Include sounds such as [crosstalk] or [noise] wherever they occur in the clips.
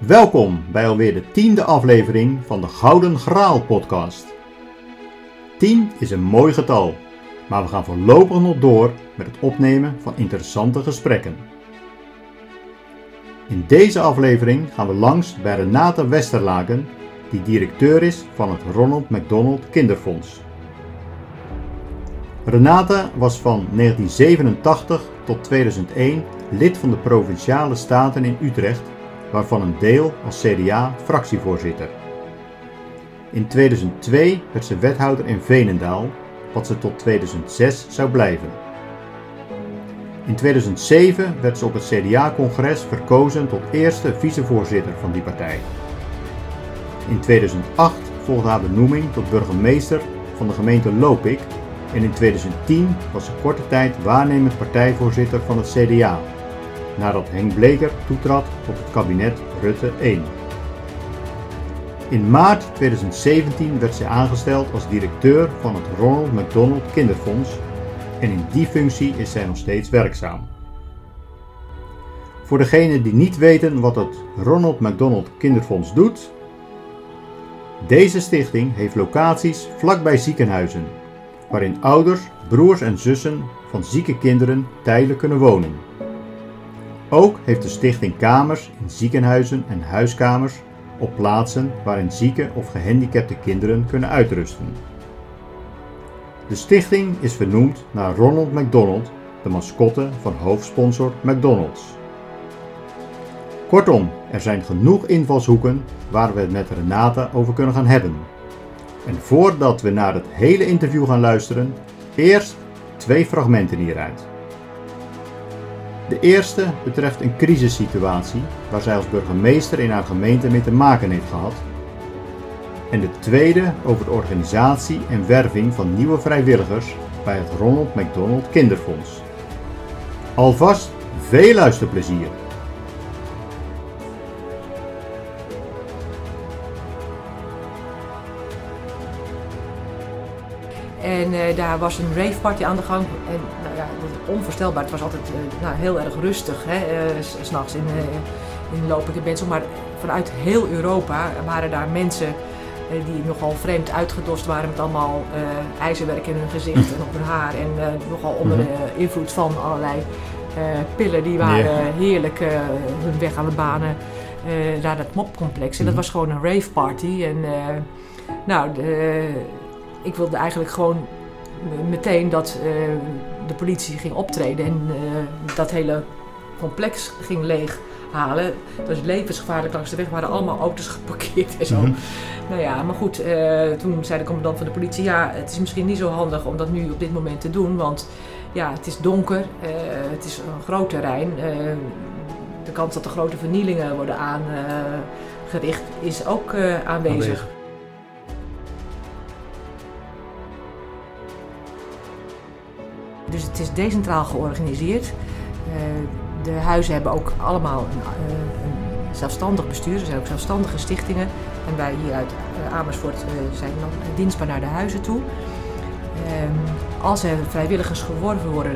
Welkom bij alweer de tiende aflevering van de Gouden Graal podcast. 10 is een mooi getal, maar we gaan voorlopig nog door met het opnemen van interessante gesprekken. In deze aflevering gaan we langs bij Renate Westerlaken, die directeur is van het Ronald McDonald Kinderfonds. Renate was van 1987 tot 2001 lid van de Provinciale Staten in Utrecht, waarvan een deel als CDA-fractievoorzitter. In 2002 werd ze wethouder in Veenendaal, wat ze tot 2006 zou blijven. In 2007 werd ze op het CDA-congres verkozen tot eerste vicevoorzitter van die partij. In 2008 volgde haar benoeming tot burgemeester van de gemeente Lopik en in 2010 was ze korte tijd waarnemend partijvoorzitter van het CDA, nadat Henk Bleker toetrad op het kabinet Rutte 1. In maart 2017 werd ze aangesteld als directeur van het Ronald McDonald Kinderfonds en in die functie is zij nog steeds werkzaam. Voor degenen die niet weten wat het Ronald McDonald Kinderfonds doet, deze stichting heeft locaties vlakbij ziekenhuizen, waarin ouders, broers en zussen van zieke kinderen tijdelijk kunnen wonen. Ook heeft de stichting kamers in ziekenhuizen en huiskamers op plaatsen waarin zieke of gehandicapte kinderen kunnen uitrusten. De stichting is vernoemd naar Ronald McDonald, de mascotte van hoofdsponsor McDonald's. Kortom, er zijn genoeg invalshoeken waar we het met Renata over kunnen gaan hebben. En voordat we naar het hele interview gaan luisteren, eerst twee fragmenten hieruit. De eerste betreft een crisissituatie waar zij als burgemeester in haar gemeente mee te maken heeft gehad. En de tweede over de organisatie en werving van nieuwe vrijwilligers bij het Ronald McDonald Kinderfonds. Alvast veel luisterplezier! En uh, daar was een rave party aan de gang. En ja, onvoorstelbaar. Het was altijd uh, nou, heel erg rustig. Hè? Uh, S'nachts in, in Lopende Bensel. Maar vanuit heel Europa waren daar mensen die nogal vreemd uitgedost waren. Met allemaal ijzerwerk in hun gezicht en op hun haar. En nogal onder de invloed van allerlei pillen. Die waren yeah. heerlijk hun weg aan het banen naar dat mopcomplex. En dat was gewoon een rave party. En nou... De, ik wilde eigenlijk gewoon meteen dat de politie ging optreden en uh, dat hele complex ging leeghalen. Het was levensgevaarlijk langs de weg, waren allemaal auto's geparkeerd en zo. Mm -hmm. Nou ja, maar goed, uh, toen zei de commandant van de politie: ja, het is misschien niet zo handig om dat nu op dit moment te doen, want ja, het is donker, het is een groot terrein. de kans dat er grote vernielingen worden aangericht is ook aanwezig. aanwezig. Dus het is decentraal georganiseerd. Uh, de huizen hebben ook allemaal een, uh, een, zelfstandig bestuur. Er zijn ook zelfstandige stichtingen. En wij hier uit uh, Amersfoort zijn dan dienstbaar naar de huizen toe. Ehm, als er vrijwilligers geworven worden,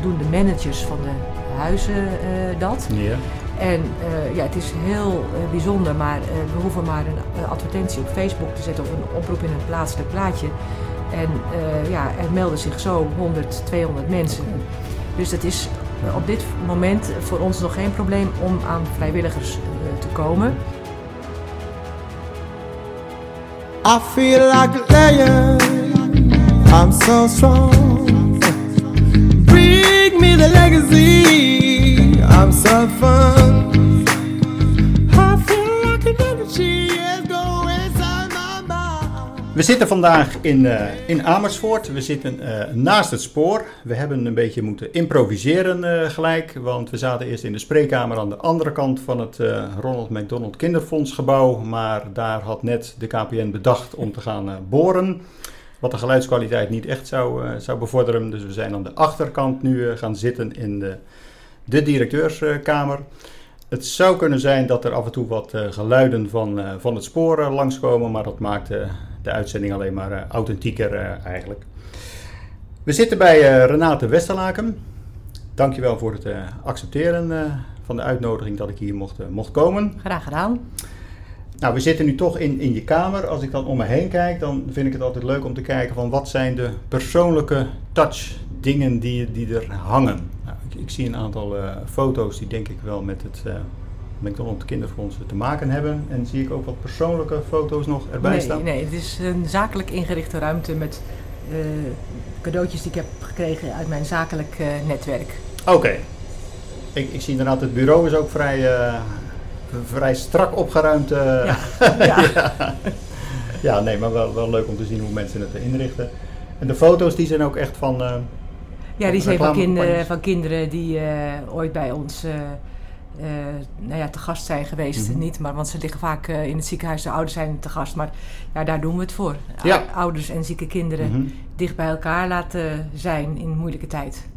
doen de managers van de huizen dat. Ja. En ja, het is heel bijzonder, maar we hoeven maar een advertentie op Facebook te zetten of een oproep in een plaatselijk plaatje. En uh, ja, er melden zich zo 100, 200 mensen. Dus het is op dit moment voor ons nog geen probleem om aan vrijwilligers uh, te komen. I feel like a lion. I'm so strong. Bring me the legacy. I'm so fun. We zitten vandaag in, uh, in Amersfoort. We zitten uh, naast het spoor. We hebben een beetje moeten improviseren uh, gelijk. Want we zaten eerst in de spreekkamer aan de andere kant van het Ronald McDonald Kinderfonds gebouw. Maar daar had net de KPN bedacht om te gaan boren. Wat de geluidskwaliteit niet echt zou, zou bevorderen. Dus we zijn aan de achterkant nu gaan zitten in de, de directeurskamer. Het zou kunnen zijn dat er af en toe wat geluiden van, van het spoor langskomen. Maar dat maakt de uitzending alleen maar authentieker eigenlijk. We zitten bij Renate Westerlaken. dankjewel voor het accepteren van de uitnodiging dat ik hier mocht, mocht komen. Graag gedaan. Nou, we zitten nu toch in, in je kamer. Als ik dan om me heen kijk, dan vind ik het altijd leuk om te kijken van wat zijn de persoonlijke touch dingen die, die er hangen. Ik, zie een aantal foto's die denk ik wel met het McDonald's Kinderfonds te maken hebben. En zie ik ook wat persoonlijke foto's nog erbij nee, staan? Nee, het is een zakelijk ingerichte ruimte met uh, cadeautjes die ik heb gekregen uit mijn zakelijk uh, netwerk. Oké. Ik, ik, zie inderdaad, het bureau is ook vrij, uh, vrij strak opgeruimd. Ja. [laughs] ja. ja. ja. nee, maar wel, wel leuk om te zien hoe mensen het inrichten. En de foto's die zijn ook echt van... ja, die zijn van, kind, van kinderen die ooit bij ons uh, nou ja, te gast zijn geweest. Mhm. Niet, maar, want ze liggen vaak uh, in het ziekenhuis. De ouders zijn te gast. Maar ja, daar doen we het voor. Ja. Ouders en zieke kinderen mm -hmm. dicht bij elkaar laten zijn in moeilijke tijd.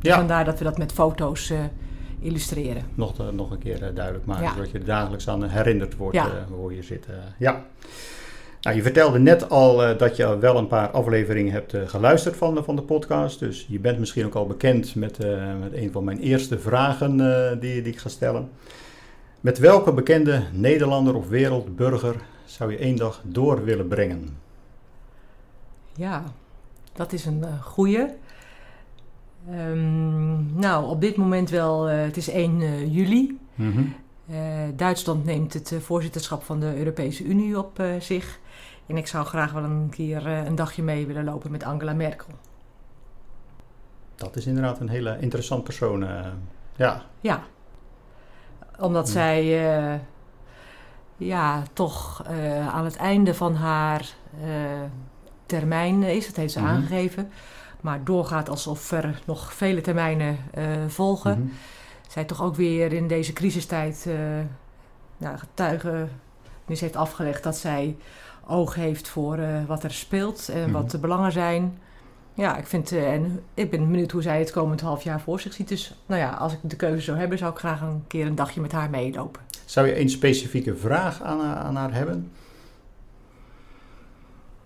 Ja. Vandaar dat we dat met foto's uh, illustreren. Nog, nog een keer duidelijk maken. Ja. Zodat je dagelijks aan herinnerd wordt hoe je zit. ja. Nou, je vertelde net al uh, dat je wel een paar afleveringen hebt uh, geluisterd van de, van de podcast. Dus je bent misschien ook al bekend met, uh, met een van mijn eerste vragen die, die ik ga stellen. Met welke bekende Nederlander of wereldburger zou je één dag door willen brengen? Ja, dat is een goeie. Um, nou, op dit moment wel, het is 1 juli. Mm -hmm. Duitsland neemt het voorzitterschap van de Europese Unie op zich. En ik zou graag wel een keer uh, een dagje mee willen lopen met Angela Merkel. Dat is inderdaad een hele interessant persoon. Uh, ja. Ja. Omdat ja. zij uh, ja, toch aan het einde van haar termijn is. Dat heeft ze mm -hmm. aangegeven. Maar doorgaat alsof er nog vele termijnen volgen. Mm -hmm. Zij toch ook weer in deze crisistijd nou, getuigen heeft afgelegd dat zij oog heeft voor uh, wat er speelt en wat mhm. de belangen zijn. Ja, ik, vind, uh, en ik ben benieuwd hoe zij het komend half jaar voor zich ziet. Dus nou ja, als ik de keuze zou hebben, zou ik graag een keer een dagje met haar meelopen. Zou je een specifieke vraag aan, aan haar hebben?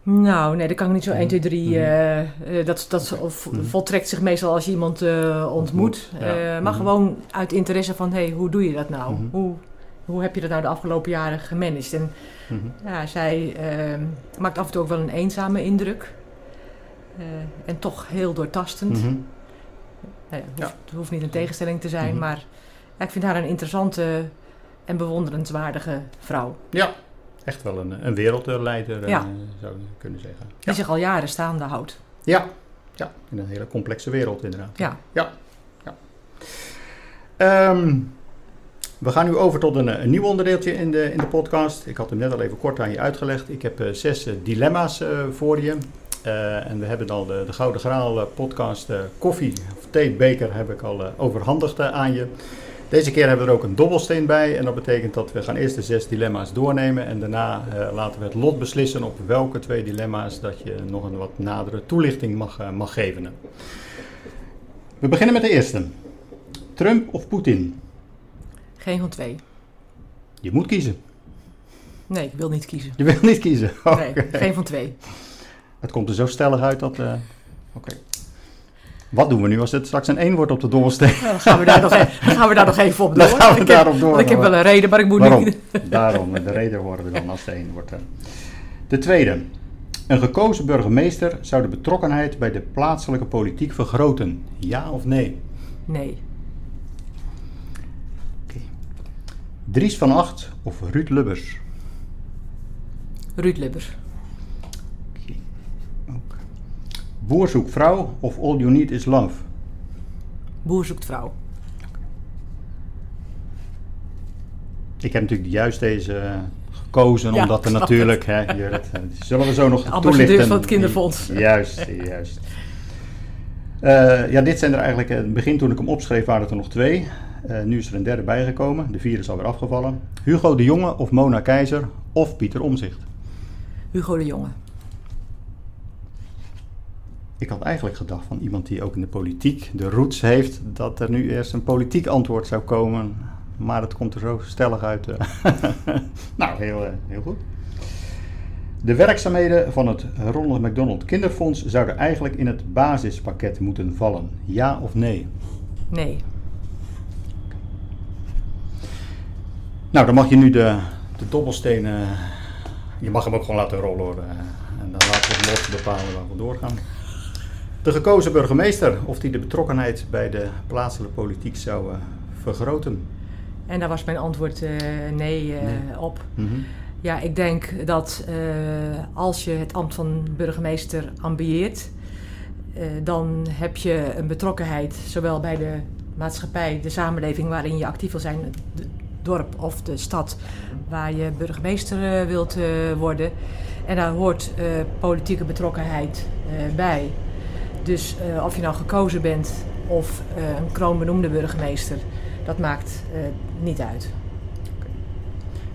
Nou, nee, dat kan ik niet zo 1, 2, 3. Uh, dat dat of, mhm. voltrekt zich meestal als je iemand uh, ontmoet. Ja. Maar mm gewoon uit interesse van, hey, hoe doe je dat nou? Mm -hmm. Hoe hoe heb je dat nou de afgelopen jaren gemanaged? En mm-hmm. ja, zij uh, maakt af en toe ook wel een eenzame indruk. Uh, en toch heel doortastend. Mm-hmm. Nou ja, hoeft, Het hoeft niet een tegenstelling te zijn, mm-hmm. maar ja, ik vind haar een interessante en bewonderenswaardige vrouw. Ja, echt wel een, een wereldleider ja. uh, zou je kunnen zeggen. Die zich al jaren staande houdt. Ja. ja, in een hele complexe wereld inderdaad. Ja. ja. ja. Um, we gaan nu over tot een, een, nieuw onderdeeltje in de, in de podcast. Ik had hem net al even kort aan je uitgelegd. Ik heb uh, zes uh, dilemma's voor je. en we hebben al de, de Gouden Graal podcast koffie of theebeker heb ik al overhandigd aan je. Deze keer hebben we er ook een dobbelsteen bij. En dat betekent dat we gaan eerst de zes dilemma's doornemen. En daarna laten we het lot beslissen op welke twee dilemma's dat je nog een wat nadere toelichting mag, mag geven. We beginnen met de eerste. Trump of Poetin? Geen van twee. Je moet kiezen. Nee, ik wil niet kiezen. Je wil niet kiezen? Nee, [laughs] geen van twee. Het komt er zo stellig uit dat... Uh, Oké. Wat doen we nu als het straks een één wordt op de dobbelsteen? Nou, [laughs] dan, gaan we daar nog even, gaan we daar nog even op door. Dan gaan we ik daarop heb, door. Ik heb wel een reden, maar ik moet Waarom? niet... [laughs] Daarom, de reden horen we dan als het één wordt. De tweede. Een gekozen burgemeester zou de betrokkenheid bij de plaatselijke politiek vergroten. Ja of nee? Nee. Dries van Acht of Ruud Lubbers? Ruud Lubbers. Okay. Boer zoekt vrouw of All You Need Is Love? Boer zoekt vrouw. Ik heb natuurlijk juist deze eh, gekozen, ja, omdat er natuurlijk, hè, Jurrit, eh, zullen we zo nog [laughs] de toelichten. van het kinderfonds. [laughs] Juist, juist. Uh, ja, dit zijn er eigenlijk, in het begin toen ik hem opschreef waren het er nog twee. Uh, nu is er een derde bijgekomen. De vierde is alweer afgevallen. Hugo de Jonge of Mona Keizer of Pieter Omzicht? Hugo de Jonge. Ik had eigenlijk gedacht van iemand die ook in de politiek de roots heeft, dat er nu eerst een politiek antwoord zou komen. Maar het komt er zo stellig uit. Eh. [laughs] nou, heel, eh, heel goed. De werkzaamheden van het Ronald McDonald Kinderfonds zouden eigenlijk in het basispakket moeten vallen. Ja of nee? Nee. Nou, dan mag je nu de, de dobbelstenen. Je mag hem ook gewoon laten rollen hoor. En dan laten we het lot bepalen waar we doorgaan. De gekozen burgemeester, of die de betrokkenheid bij de plaatselijke politiek zou uh, vergroten? En daar was mijn antwoord uh, nee, uh, nee, op. Mhm. Ja, ik denk dat als je het ambt van burgemeester ambieert, dan heb je een betrokkenheid zowel bij de maatschappij, de samenleving waarin je actief wil zijn, dorp of de stad waar je burgemeester wilt worden. En daar hoort politieke betrokkenheid bij. Dus of je nou gekozen bent of een kroonbenoemde burgemeester, dat maakt niet uit.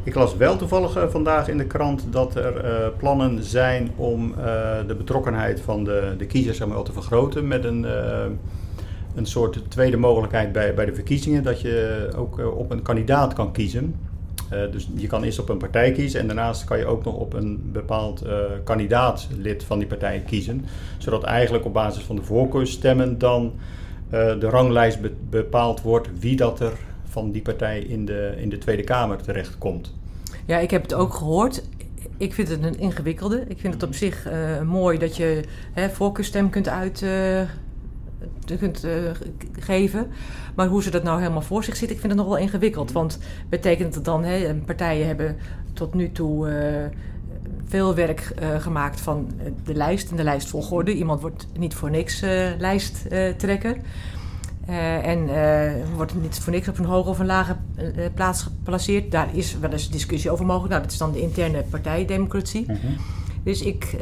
Ik las wel toevallig vandaag in de krant dat er plannen zijn om de betrokkenheid van de, de kiezers wel te vergroten met een, een soort tweede mogelijkheid bij, bij de verkiezingen, dat je ook op een kandidaat kan kiezen. Uh, dus je kan eerst op een partij kiezen en daarnaast kan je ook nog op een bepaald uh, kandidaatlid van die partij kiezen. Zodat eigenlijk op basis van de voorkeursstemmen dan uh, de ranglijst be bepaald wordt wie dat er van die partij in de, in de Tweede Kamer terechtkomt. Ja, ik heb het ook gehoord. Ik vind het een ingewikkelde. Ik vind het op zich mooi dat je hè, voorkeurstem kunt uit kunt uh, geven. Maar hoe ze dat nou helemaal voor zich zitten, ik vind het nog wel ingewikkeld. Want betekent het dan, hè, partijen hebben tot nu toe uh, veel werk uh, gemaakt van de lijst en de lijstvolgorde. Iemand wordt niet voor niks lijsttrekker. en wordt niet voor niks op een hoge of een lage plaats geplaceerd. Daar is wel eens discussie over mogelijk. Nou, dat is dan de interne partijdemocratie. Mm -hmm. Dus ik uh,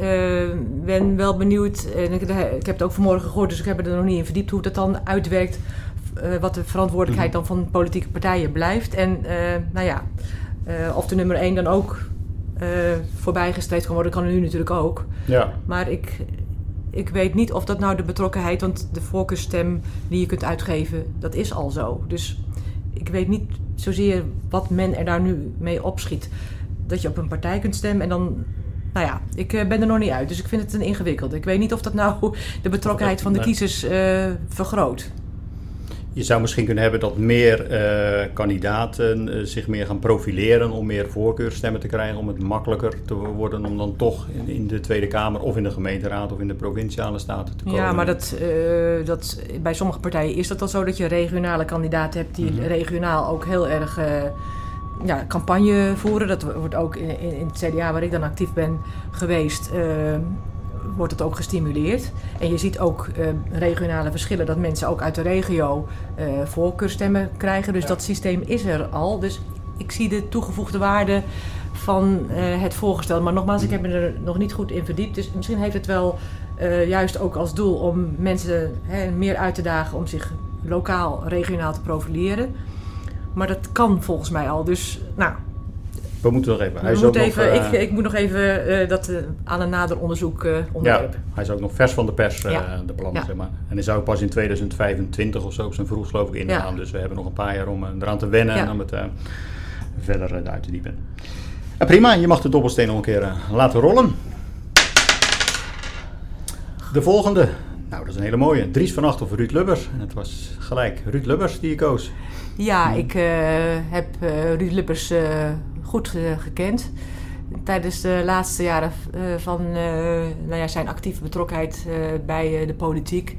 ben wel benieuwd. En ik, ik, heb het ook vanmorgen gehoord, dus ik heb er nog niet in verdiept hoe dat dan uitwerkt. Uh, wat de verantwoordelijkheid dan van politieke partijen blijft. En uh, nou ja, of de nummer 1 dan ook voorbijgestreefd kan worden, kan er nu natuurlijk ook. Ja. Maar ik, ik weet niet of dat nou de betrokkenheid, want de voorkeurstem die je kunt uitgeven, dat is al zo. Dus ik weet niet zozeer wat men er daar nu mee opschiet. Dat je op een partij kunt stemmen en dan nou ja, ik eh, ben er nog niet uit. Dus ik vind het een ingewikkeld. Ik weet niet of dat nou de betrokkenheid van de kiezers uh, vergroot. Je zou misschien kunnen hebben dat meer uh, kandidaten uh, zich meer gaan profileren om meer voorkeurstemmen te krijgen, om het makkelijker te worden om dan toch in, in, de Tweede Kamer of in de gemeenteraad of in de provinciale staten te komen. Ja, maar dat, uh, dat, bij sommige partijen is dat al zo dat je regionale kandidaten hebt die mm -hmm. regionaal ook heel erg ja, campagne voeren. Dat wordt ook in, in, het CDA, waar ik dan actief ben geweest, uh, wordt het ook gestimuleerd. En je ziet ook uh, regionale verschillen, dat mensen ook uit de regio uh, voorkeurstemmen krijgen. Dus ja. dat systeem is er al. Dus ik zie de toegevoegde waarde van het voorgesteld. Maar nogmaals, ik heb me er nog niet goed in verdiept. Dus misschien heeft het wel juist ook als doel om mensen hè, meer uit te dagen om zich lokaal, regionaal te profileren. Maar dat kan volgens mij al. Dus, nou. We moeten nog even. Hij is ook even nog, uh, ik, ik, moet nog even uh, dat uh, aan een nader onderzoek onderwerpen. Ja, hij is ook nog vers van de pers, ja. de plannen, ja. zeg maar. En hij zou pas in 2025 of zo op zijn vroeg geloof ik ingaan. Dus we hebben nog een paar jaar om eraan te wennen en om het verder uit te diepen. prima, je mag de dobbelsteen nog een keer laten rollen. De volgende. Nou, dat is een hele mooie. Dries van Acht of Ruud Lubbers. En het was gelijk Ruud Lubbers die je koos. Ja, ik uh, heb uh, Ruud Lubbers uh, goed gekend. Tijdens de laatste jaren van nou ja, zijn actieve betrokkenheid bij de politiek.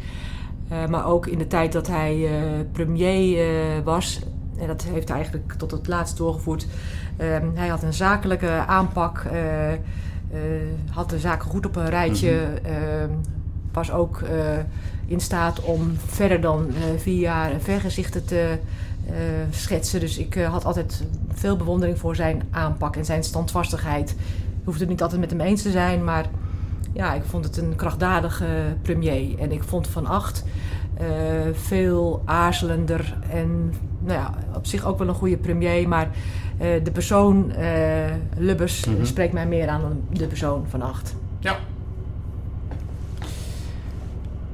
maar ook in de tijd dat hij premier was. En dat heeft hij eigenlijk tot het laatst doorgevoerd. Ehm, hij had een zakelijke aanpak. had de zaken goed op een rijtje. Mm -hmm. was ook in staat om verder dan vier jaar vergezichten te schetsen. Dus ik uh, had altijd veel bewondering voor zijn aanpak en zijn standvastigheid. Ik hoefde het niet altijd met hem eens te zijn, maar ja, ik vond het een krachtdadige premier. En ik vond Van Acht uh, veel aarzelender en nou ja, op zich ook wel een goede premier. Maar de persoon Lubbers mm -hmm. spreekt mij meer aan dan de persoon Van Acht. Ja.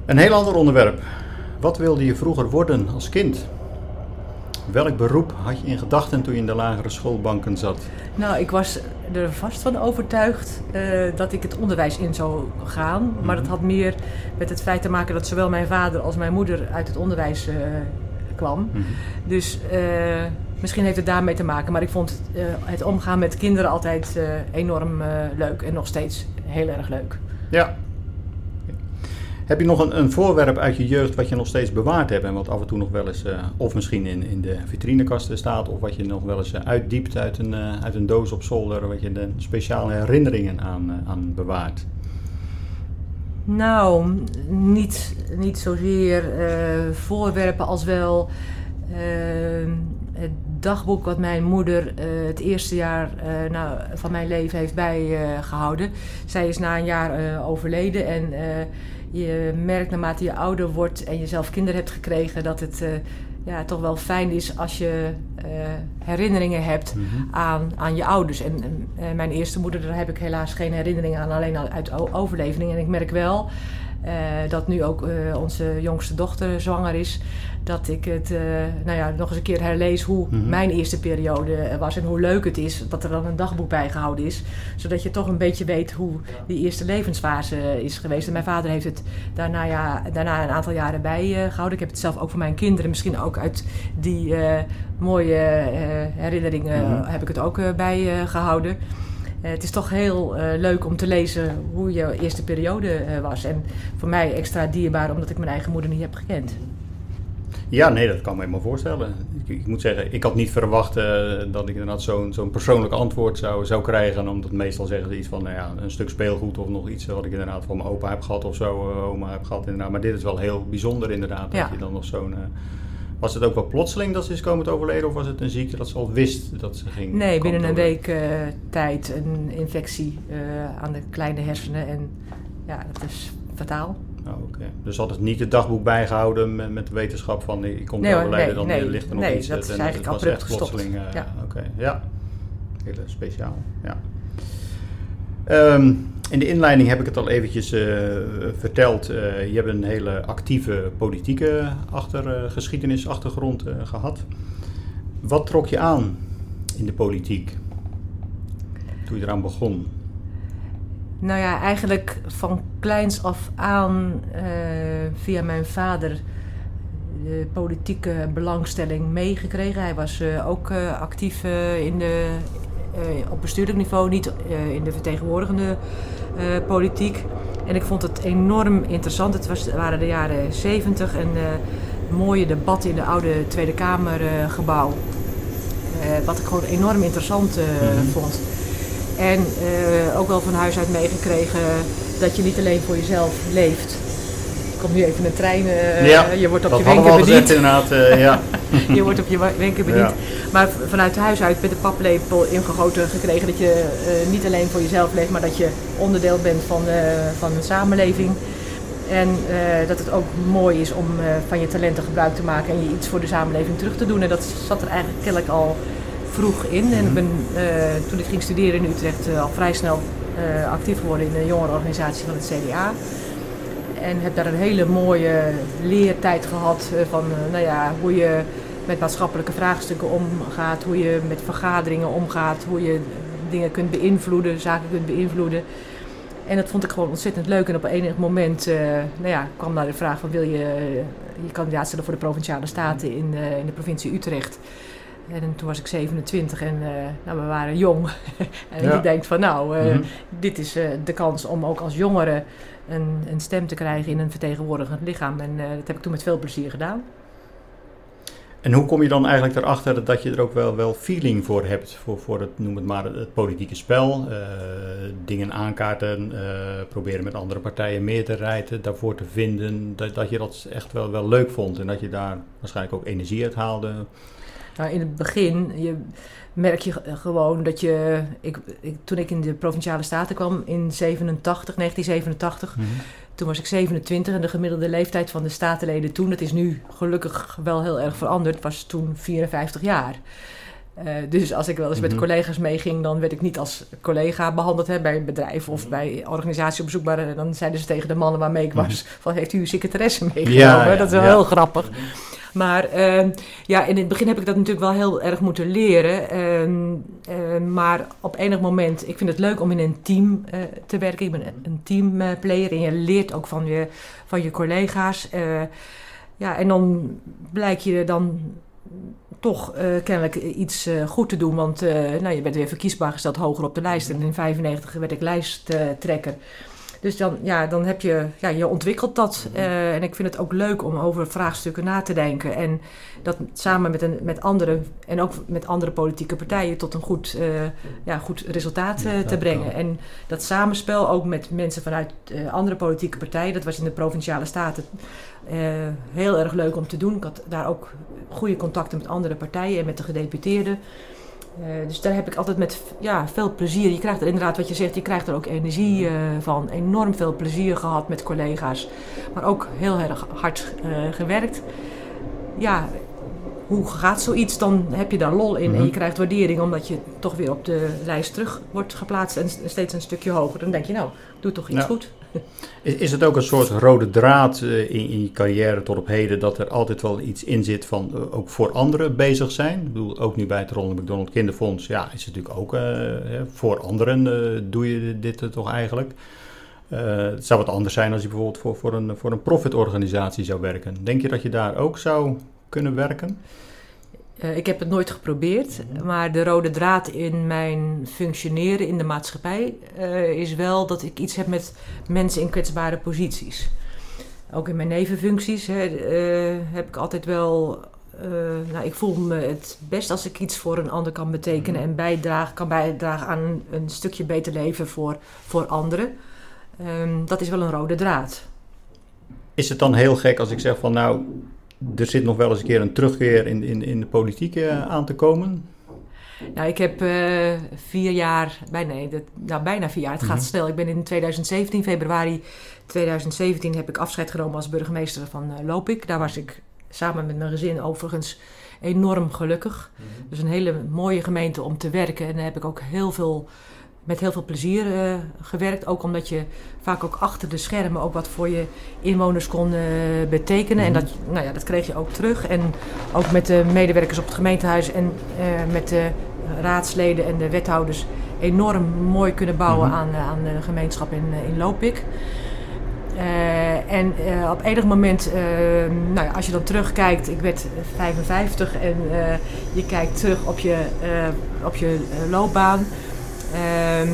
Een heel ander onderwerp. Wat wilde je vroeger worden als kind? Welk beroep had je in gedachten toen je in de lagere schoolbanken zat? Nou, ik was er vast van overtuigd uh, dat ik het onderwijs in zou gaan. Maar dat had meer met het feit te maken dat zowel mijn vader als mijn moeder uit het onderwijs uh, kwam. Dus misschien heeft het daarmee te maken. Maar ik vond het omgaan met kinderen altijd enorm leuk en nog steeds heel erg leuk. Ja, heb je nog een, een, voorwerp uit je jeugd wat je nog steeds bewaard hebt en wat af en toe nog wel eens, uh, of misschien in, in de vitrinekasten staat, of wat je nog wel eens uh, uitdiept uit een, uh, uit een doos op zolder, wat je de speciale herinneringen aan, aan bewaart? Nou, niet, niet zozeer voorwerpen als wel het dagboek wat mijn moeder het eerste jaar nou, van mijn leven heeft bijgehouden. Zij is na een jaar overleden en je merkt naarmate je ouder wordt en je zelf kinderen hebt gekregen, dat het uh, ja, toch wel fijn is als je uh, herinneringen hebt mm -hmm. aan, aan je ouders. En uh, mijn eerste moeder, daar heb ik helaas geen herinneringen aan, alleen uit overlevering. En ik merk wel dat nu ook onze jongste dochter zwanger is, dat ik het uh, nou ja, nog eens een keer herlees hoe mm -hmm. mijn eerste periode was en hoe leuk het is dat er dan een dagboek bijgehouden is. Zodat je toch een beetje weet hoe die eerste levensfase is geweest. En mijn vader heeft het daarna, ja, daarna een aantal jaren bijgehouden. Uh, ik heb het zelf ook voor mijn kinderen, misschien ook uit die uh, mooie herinneringen, mm -hmm. heb ik het ook bijgehouden. het is toch heel leuk om te lezen hoe je eerste periode was. En voor mij extra dierbaar omdat ik mijn eigen moeder niet heb gekend. Ja, nee, dat kan me helemaal voorstellen. Ik, ik moet zeggen, ik had niet verwacht uh, dat ik inderdaad zo'n zo'n persoonlijk antwoord zou, zou krijgen. Omdat meestal zeggen ze iets van nou ja, een stuk speelgoed of nog iets wat ik inderdaad van mijn opa heb gehad of zo, uh, oma heb gehad. Inderdaad. Maar dit is wel heel bijzonder inderdaad, ja. dat je dan nog zo'n... Uh, was het ook wel plotseling dat ze is komen te overleden of was het een ziekte dat ze al wist dat ze ging? Nee, binnen een week tijd een infectie aan de kleine hersenen en ja, dat is fataal. Oh, okay. Dus had het niet het dagboek bijgehouden met, met de wetenschap van ik kom nee, overlijden, dan nee, ligt er nog nee, iets. dat is en, eigenlijk het was echt plotseling. Uh, ja. Oké, okay. ja. Heel speciaal, ja. Um, in de inleiding heb ik het al eventjes uh, verteld. Uh, je hebt een hele actieve politieke achter, geschiedenisachtergrond gehad. Wat trok je aan in de politiek toen je eraan begon? Nou ja, eigenlijk van kleins af aan uh, via mijn vader de politieke belangstelling meegekregen. Hij was uh, ook uh, actief in de, op bestuurlijk niveau, niet in de vertegenwoordigende politiek. En ik vond het enorm interessant. Het was, waren de jaren zeventig en mooie debatten in de oude Tweede Kamergebouw. wat ik gewoon enorm interessant mm-hmm. vond. En uh, ook wel van huis uit meegekregen dat je niet alleen voor jezelf leeft. Er komt nu even een trein, uh, ja, [laughs] je wordt op je wenken bediend. inderdaad, uh, ja. je wordt op je wenken bediend. Ja. Maar vanuit huis uit met de paplepel ingegoten gekregen dat je niet alleen voor jezelf leeft, maar dat je onderdeel bent van, van een samenleving. En dat het ook mooi is om van je talenten gebruik te maken en je iets voor de samenleving terug te doen. En dat zat er eigenlijk kennelijk al vroeg in. En ik ben, uh, toen ik ging studeren in Utrecht uh, al vrij snel uh, actief geworden in de jongerenorganisatie van het CDA. En heb daar een hele mooie leertijd gehad van nou ja, hoe je met maatschappelijke vraagstukken omgaat, hoe je met vergaderingen omgaat, hoe je dingen kunt beïnvloeden, zaken kunt beïnvloeden. En dat vond ik gewoon ontzettend leuk. En op enig moment nou ja, kwam daar de vraag van wil je je kandidaat stellen voor de Provinciale Staten in, in de provincie Utrecht. En toen was ik 27 en uh, nou, we waren jong. [laughs] en ja. je denkt van nou, uh, mm -hmm. dit is uh, de kans om ook als jongere een, een, stem te krijgen in een vertegenwoordigend lichaam. En dat heb ik toen met veel plezier gedaan. En hoe kom je dan eigenlijk erachter dat je er ook wel, wel feeling voor hebt? Voor, voor het, noem het maar, het politieke spel. dingen aankaarten, proberen met andere partijen meer te rijden, daarvoor te vinden. Dat, dat je dat echt wel, wel leuk vond en dat je daar waarschijnlijk ook energie uit haalde. Nou, in het begin je, merk je gewoon dat je. Ik, ik, toen ik in de provinciale staten kwam in 87, 1987, mm -hmm. toen was ik 27 en de gemiddelde leeftijd van de statenleden toen, dat is nu gelukkig wel heel erg veranderd, was toen 54 jaar. Uh, dus als ik wel eens mm -hmm. met mhm. collega's meeging, dan werd ik niet als collega behandeld hè, bij een bedrijf of bij organisatie op bezoek. Maar dan zeiden ze tegen de mannen waarmee ik was: mm -hmm. van, Heeft u uw secretaresse meegenomen? Ja, ja, dat is wel ja. heel grappig. Maar uh, ja, in het begin heb ik dat natuurlijk wel heel erg moeten leren. Uh, uh, maar op enig moment, ik vind het leuk om in een team eh, te werken. Ik ben een teamplayer en je leert ook van je, van je collega's. Ja, en dan blijk je dan toch uh, kennelijk iets goed te doen. Want nou, je bent weer verkiesbaar gesteld hoger op de lijst. En in 1995 werd ik lijsttrekker. Dus dan, ja, dan heb je, ja, je ontwikkelt dat. Uh, en ik vind het ook leuk om over vraagstukken na te denken. En dat samen met, een, met anderen en ook met andere politieke partijen tot een goed, uh, ja, goed resultaat uh, te brengen. En dat samenspel ook met mensen vanuit andere politieke partijen, dat was in de provinciale staten heel erg leuk om te doen. Ik had daar ook goede contacten met andere partijen en met de gedeputeerden. Uh, dus daar heb ik altijd met ja, veel plezier. Je krijgt er inderdaad, wat je zegt, je krijgt er ook energie uh, van. Enorm veel plezier gehad met collega's. Maar ook heel erg hard uh, gewerkt. Ja, hoe gaat zoiets? Dan heb je daar lol in. Mm -hmm. En je Mhm. krijgt waardering omdat je toch weer op de lijst terug wordt geplaatst. En steeds een stukje hoger. Dan denk je, nou, doe toch iets Ja. goed. Is, het ook een soort rode draad eh, in, in je carrière tot op heden dat er altijd wel iets in zit van eh, ook voor anderen bezig zijn? Ik bedoel, ook nu bij het Ronald McDonald Kinderfonds, ja, is het natuurlijk ook eh, voor anderen doe je dit toch eigenlijk. Het zou wat anders zijn als je bijvoorbeeld voor, voor een, voor een profitorganisatie zou werken. Denk je dat je daar ook zou kunnen werken? Uh, ik heb het nooit geprobeerd, maar de rode draad in mijn functioneren in de maatschappij uh, is wel dat ik iets heb met mensen in kwetsbare posities. Ook in mijn nevenfuncties hè, uh, heb ik altijd wel. nou, ik voel me het best als ik iets voor een ander kan betekenen en bijdragen, kan bijdragen aan een, een stukje beter leven voor, voor anderen. Um, dat is wel een rode draad. Is het dan heel gek als ik zeg van nou, er zit nog wel eens een keer een terugkeer in, in, in de politiek uh, aan te komen? Nou, ik heb uh, vier jaar, bijna, nee, dat, nou, bijna vier jaar, het gaat mm -hmm. snel. Ik ben in 2017, februari 2017, heb ik afscheid genomen als burgemeester van uh, Lopik. Daar was ik samen met mijn gezin overigens enorm gelukkig. Mm -hmm. Dus een hele mooie gemeente om te werken. En daar heb ik ook heel veel met heel veel plezier uh, gewerkt. Ook omdat je vaak ook achter de schermen ook wat voor je inwoners kon uh, betekenen. Mm -hmm. En dat, nou ja, dat kreeg je ook terug. En ook met de medewerkers op het gemeentehuis en uh, met de raadsleden en de wethouders enorm mooi kunnen bouwen mm -hmm. aan, aan de gemeenschap in, in Lopik. En op enig moment, nou ja, als je dan terugkijkt, ik werd 55 en je kijkt terug op je, op je loopbaan. Um,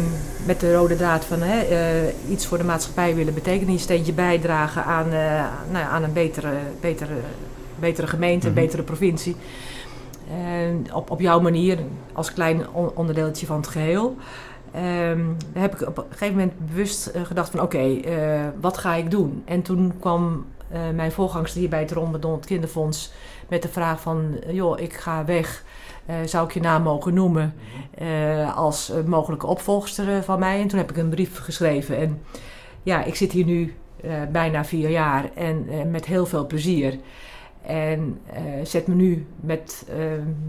met de rode draad van hè, uh, iets voor de maatschappij willen betekenen, je steentje bijdragen aan, uh, nou ja, aan een betere, betere, betere gemeente, een mm -hmm. betere provincie. Uh, op, op jouw manier, als klein on onderdeeltje van het geheel. Um, heb ik op een gegeven moment bewust uh, gedacht van oké, okay, wat ga ik doen? En toen kwam mijn voorgangster hier bij het Ron McDonald Kinderfonds met de vraag van joh, ik ga weg. Uh, zou ik je naam mogen noemen uh, als uh, mogelijke opvolgster van mij. En toen heb ik een brief geschreven. En ja, ik zit hier nu bijna vier jaar en met heel veel plezier. En zet me nu met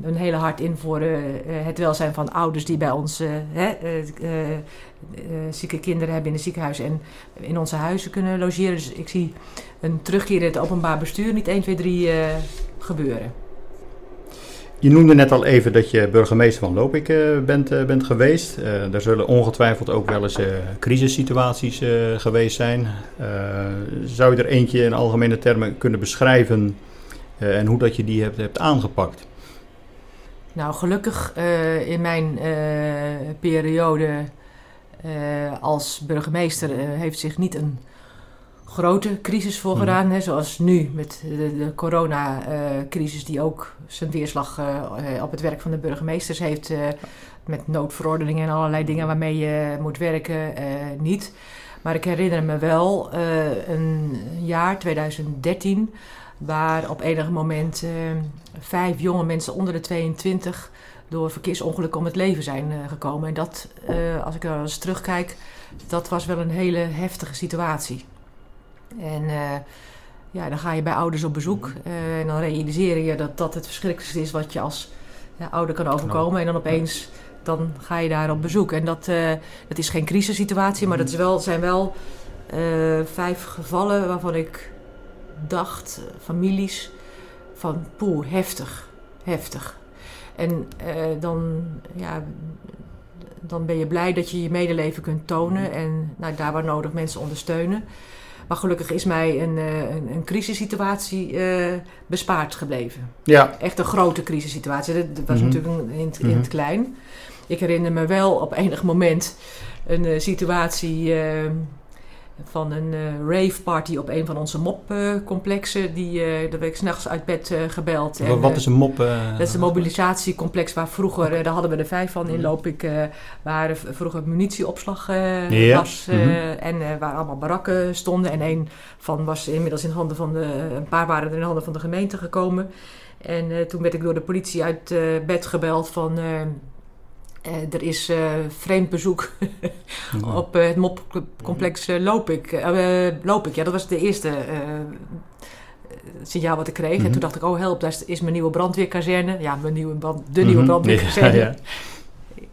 een hele hart in voor het welzijn van ouders die bij ons hè, zieke kinderen hebben in het ziekenhuis en in onze huizen kunnen logeren. Dus ik zie een terugkeer in het openbaar bestuur niet 1, 2, 3 gebeuren. Je noemde net al even dat je burgemeester van Lopik uh, bent, uh, bent geweest. Uh, er zullen ongetwijfeld ook wel eens crisissituaties geweest zijn. zou je er eentje in algemene termen kunnen beschrijven en hoe dat je die hebt, hebt aangepakt? Nou, gelukkig in mijn periode als burgemeester heeft zich niet een grote crisis voor gedaan. Hè, zoals nu met de, de coronacrisis, die ook zijn weerslag uh, op het werk van de burgemeesters heeft. Uh, met noodverordeningen en allerlei dingen waarmee je moet werken, niet. Maar ik herinner me wel een jaar, 2013, waar op enig moment vijf jonge mensen onder de 22 door verkeersongelukken om het leven zijn gekomen. En dat, als ik er eens terugkijk, dat was wel een hele heftige situatie. En uh, ja, dan ga je bij ouders op bezoek uh, en dan realiseer je dat dat het verschrikkelijkste is wat je als ja, ouder kan overkomen. En dan opeens dan ga je daar op bezoek. En dat, uh, dat is geen crisissituatie, maar dat is wel, zijn wel vijf gevallen waarvan ik dacht, families, van poeh, heftig, heftig. En dan, ja, dan ben je blij dat je je medeleven kunt tonen en nou, daar waar nodig mensen ondersteunen. Maar gelukkig is mij een, een, een crisissituatie bespaard gebleven. Ja. Echt een grote crisissituatie. Dat, was Mhm. natuurlijk in, het- in Mhm. het klein. Ik herinner me wel op enig moment een eh, situatie eh, van een eh rave party op een van onze mopcomplexen. die, eh daar werd ik s'nachts uit bed eh, gebeld. Wa- Wat is een mop? Dat is een mobilisatiecomplex waar vroeger, daar hadden we er vijf van in Lopik, eh waar v- vroeger munitieopslag was. Mhm. En waar allemaal barakken stonden. En een van was inmiddels in handen van de, een paar waren er in handen van de gemeente gekomen. En toen werd ik door de politie uit bed gebeld van... eh, er is eh, vreemd bezoek [laughs] op eh, het mopcomplex Lopik. Eh, eh, Lopik, ja, dat was de eerste signaal wat ik kreeg. Mhm. En toen dacht ik, oh help, daar is- is mijn nieuwe brandweerkazerne. Ja, mijn nieuwe brand, de nieuwe Mhm. brandweerkazerne. Ja, ja.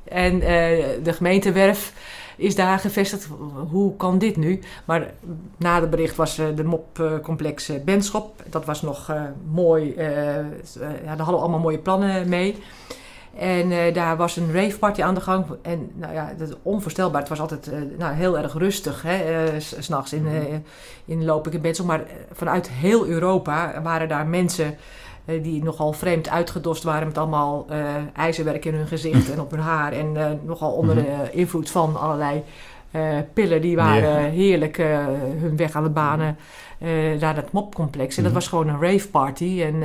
En de gemeentewerf is daar gevestigd. Hoe kan dit nu? Maar na het bericht was de mopcomplex Benschop. Dat was nog mooi. ja, daar hadden we allemaal mooie plannen mee. En eh, daar was een rave party aan de gang. En nou ja, dat is onvoorstelbaar. Het was altijd eh, nou, heel erg rustig. hè, s- S'nachts in, eh in Lopik en Benschop. Maar vanuit heel Europa waren daar mensen die nogal vreemd uitgedost waren met allemaal ijzerwerk in hun gezicht en op hun haar. En nogal onder Mhm. de invloed van allerlei pillen. Die waren heerlijk hun weg aan het banen naar dat mopcomplex. En dat Mhm. was gewoon een rave party. En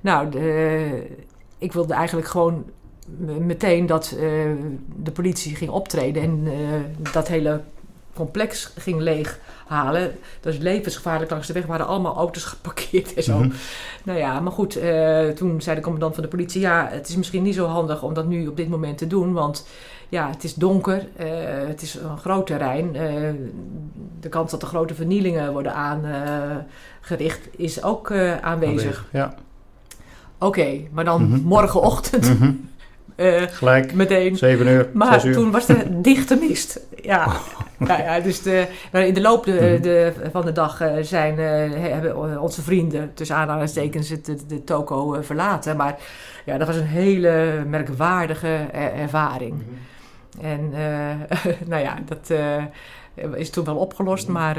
nou, de, ik wilde eigenlijk gewoon meteen dat eh, de politie ging optreden en eh, dat hele complex ging leeghalen. Dat is levensgevaarlijk langs de weg. waren allemaal auto's geparkeerd en zo. Mhm. Nou ja, maar goed, eh, toen zei de commandant van de politie... ja, het is misschien niet zo handig om dat nu op dit moment te doen... want ja, het is donker, het is een groot terrein. de kans dat er grote vernielingen worden aangericht is ook eh, aanwezig. Ja. Oké, maar dan Mhm. morgenochtend Mhm. [laughs] eh, Gelijk. meteen... 7 uur, Maar 6 uur. toen was er [laughs] dichte mist. Ja, nou ja dus de, in de loop de, Mhm. de, van de dag eh, zijn, eh, hebben onze vrienden, tussen aanhalingstekens, de, de toko verlaten. Maar ja, dat was een hele merkwaardige er- ervaring. En eh, [laughs] nou ja, dat is toen wel opgelost, maar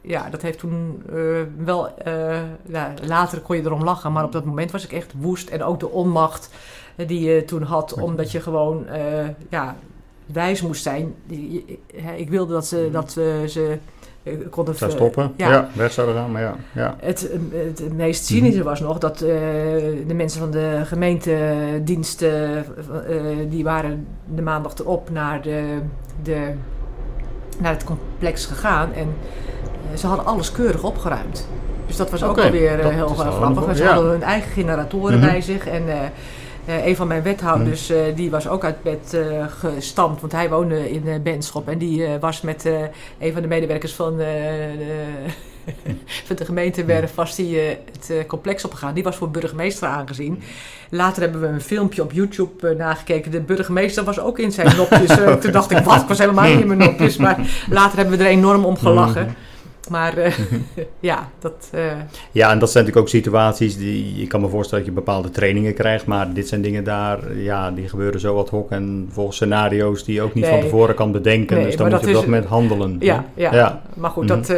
ja, dat heeft toen eh, wel... eh, ja, later kon je erom lachen, maar op dat moment was ik echt woest. En ook de onmacht eh, die je toen had, omdat je gewoon ja, wijs moest zijn. Ik wilde dat ze, dat we ze konden... Zou stoppen. ja. Ja. weg zouden gaan, maar ja. ja. het, het meest cynische was nog dat de mensen van de gemeentedienst, eh, die waren de maandag erop naar, de, de, naar het complex gegaan en eh, ze hadden alles keurig opgeruimd. Dus dat was ook alweer eh, dat heel wel grappig. En Ze ja. hadden hun eigen generatoren Mhm. bij zich en... eh, eh, een van mijn wethouders, eh, die was ook uit bed eh, gestampt, want hij woonde in eh Benschop. En die eh, was met eh, een van de medewerkers van, eh, [laughs] de, van de gemeentewerf was die, het eh, complex opgegaan. Die was voor burgemeester aangezien. Later hebben we een filmpje op YouTube eh, nagekeken. De burgemeester was ook in zijn nopjes. [laughs] Eh, toen dacht ik, wat? Ik was helemaal niet in mijn nopjes. Maar later hebben we er enorm om gelachen. Maar [laughs] ja, dat... Ja, en dat zijn natuurlijk ook situaties die... Ik kan me voorstellen dat je bepaalde trainingen krijgt. Maar dit zijn dingen daar... Ja, die gebeuren zo ad hoc. En volgens scenario's die je ook niet van tevoren kan bedenken. Nee, dus dan moet je dat op dat is- moment handelen. Ja, ja. Ja. maar goed, Mhm. dat.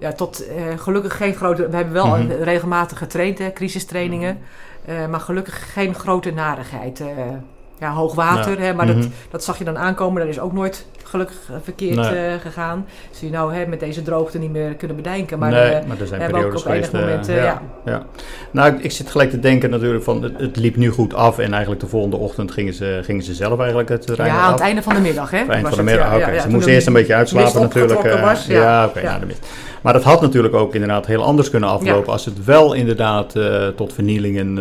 Ja, tot eh, gelukkig geen grote. We hebben wel Mhm. regelmatig getraind, hè, crisistrainingen. Eh, maar gelukkig geen grote narigheid. eh. Ja, hoog water, Ja. hè, maar Mhm. dat, dat zag je dan aankomen. Dat is ook nooit gelukkig eh, verkeerd Nee. eh, gegaan. Zul je nou hè, met deze droogte niet meer kunnen bedenken. Maar nee, eh, maar er zijn hebben ook periodes op enig geweest... moment. eh, eh, ja. ja. Ja. Nou, ik, ik zit gelijk te denken natuurlijk van... Het, het liep nu goed af. En eigenlijk de volgende ochtend gingen ze, gingen ze zelf eigenlijk het terrein Ja, aan het einde van de middag, hè? Eind was van de het, middag, ja, oké. ze moesten eerst een beetje uitslapen natuurlijk. was, ja. oké, de mist. Maar dat had natuurlijk ook inderdaad heel anders kunnen aflopen... als het wel inderdaad tot vernielingen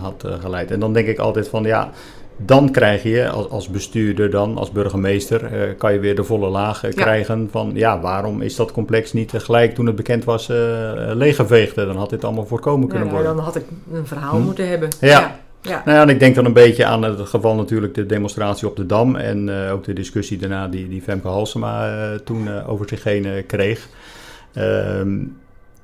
had geleid. En dan denk ik altijd van, ja... Dan krijg je als, als bestuurder dan, als burgemeester, eh, kan je weer de volle laag eh, Ja. krijgen van ja, waarom is dat complex niet gelijk toen het bekend was eh leeggeveegd? Dan had dit allemaal voorkomen kunnen Nou, worden. dan had ik een verhaal Hm. moeten hebben. Ja. ja. ja. Nou ja, en ik denk dan een beetje aan het geval natuurlijk de demonstratie op de Dam. En ook de discussie daarna die, die Femke Halsema toen over zich heen kreeg. Ehm,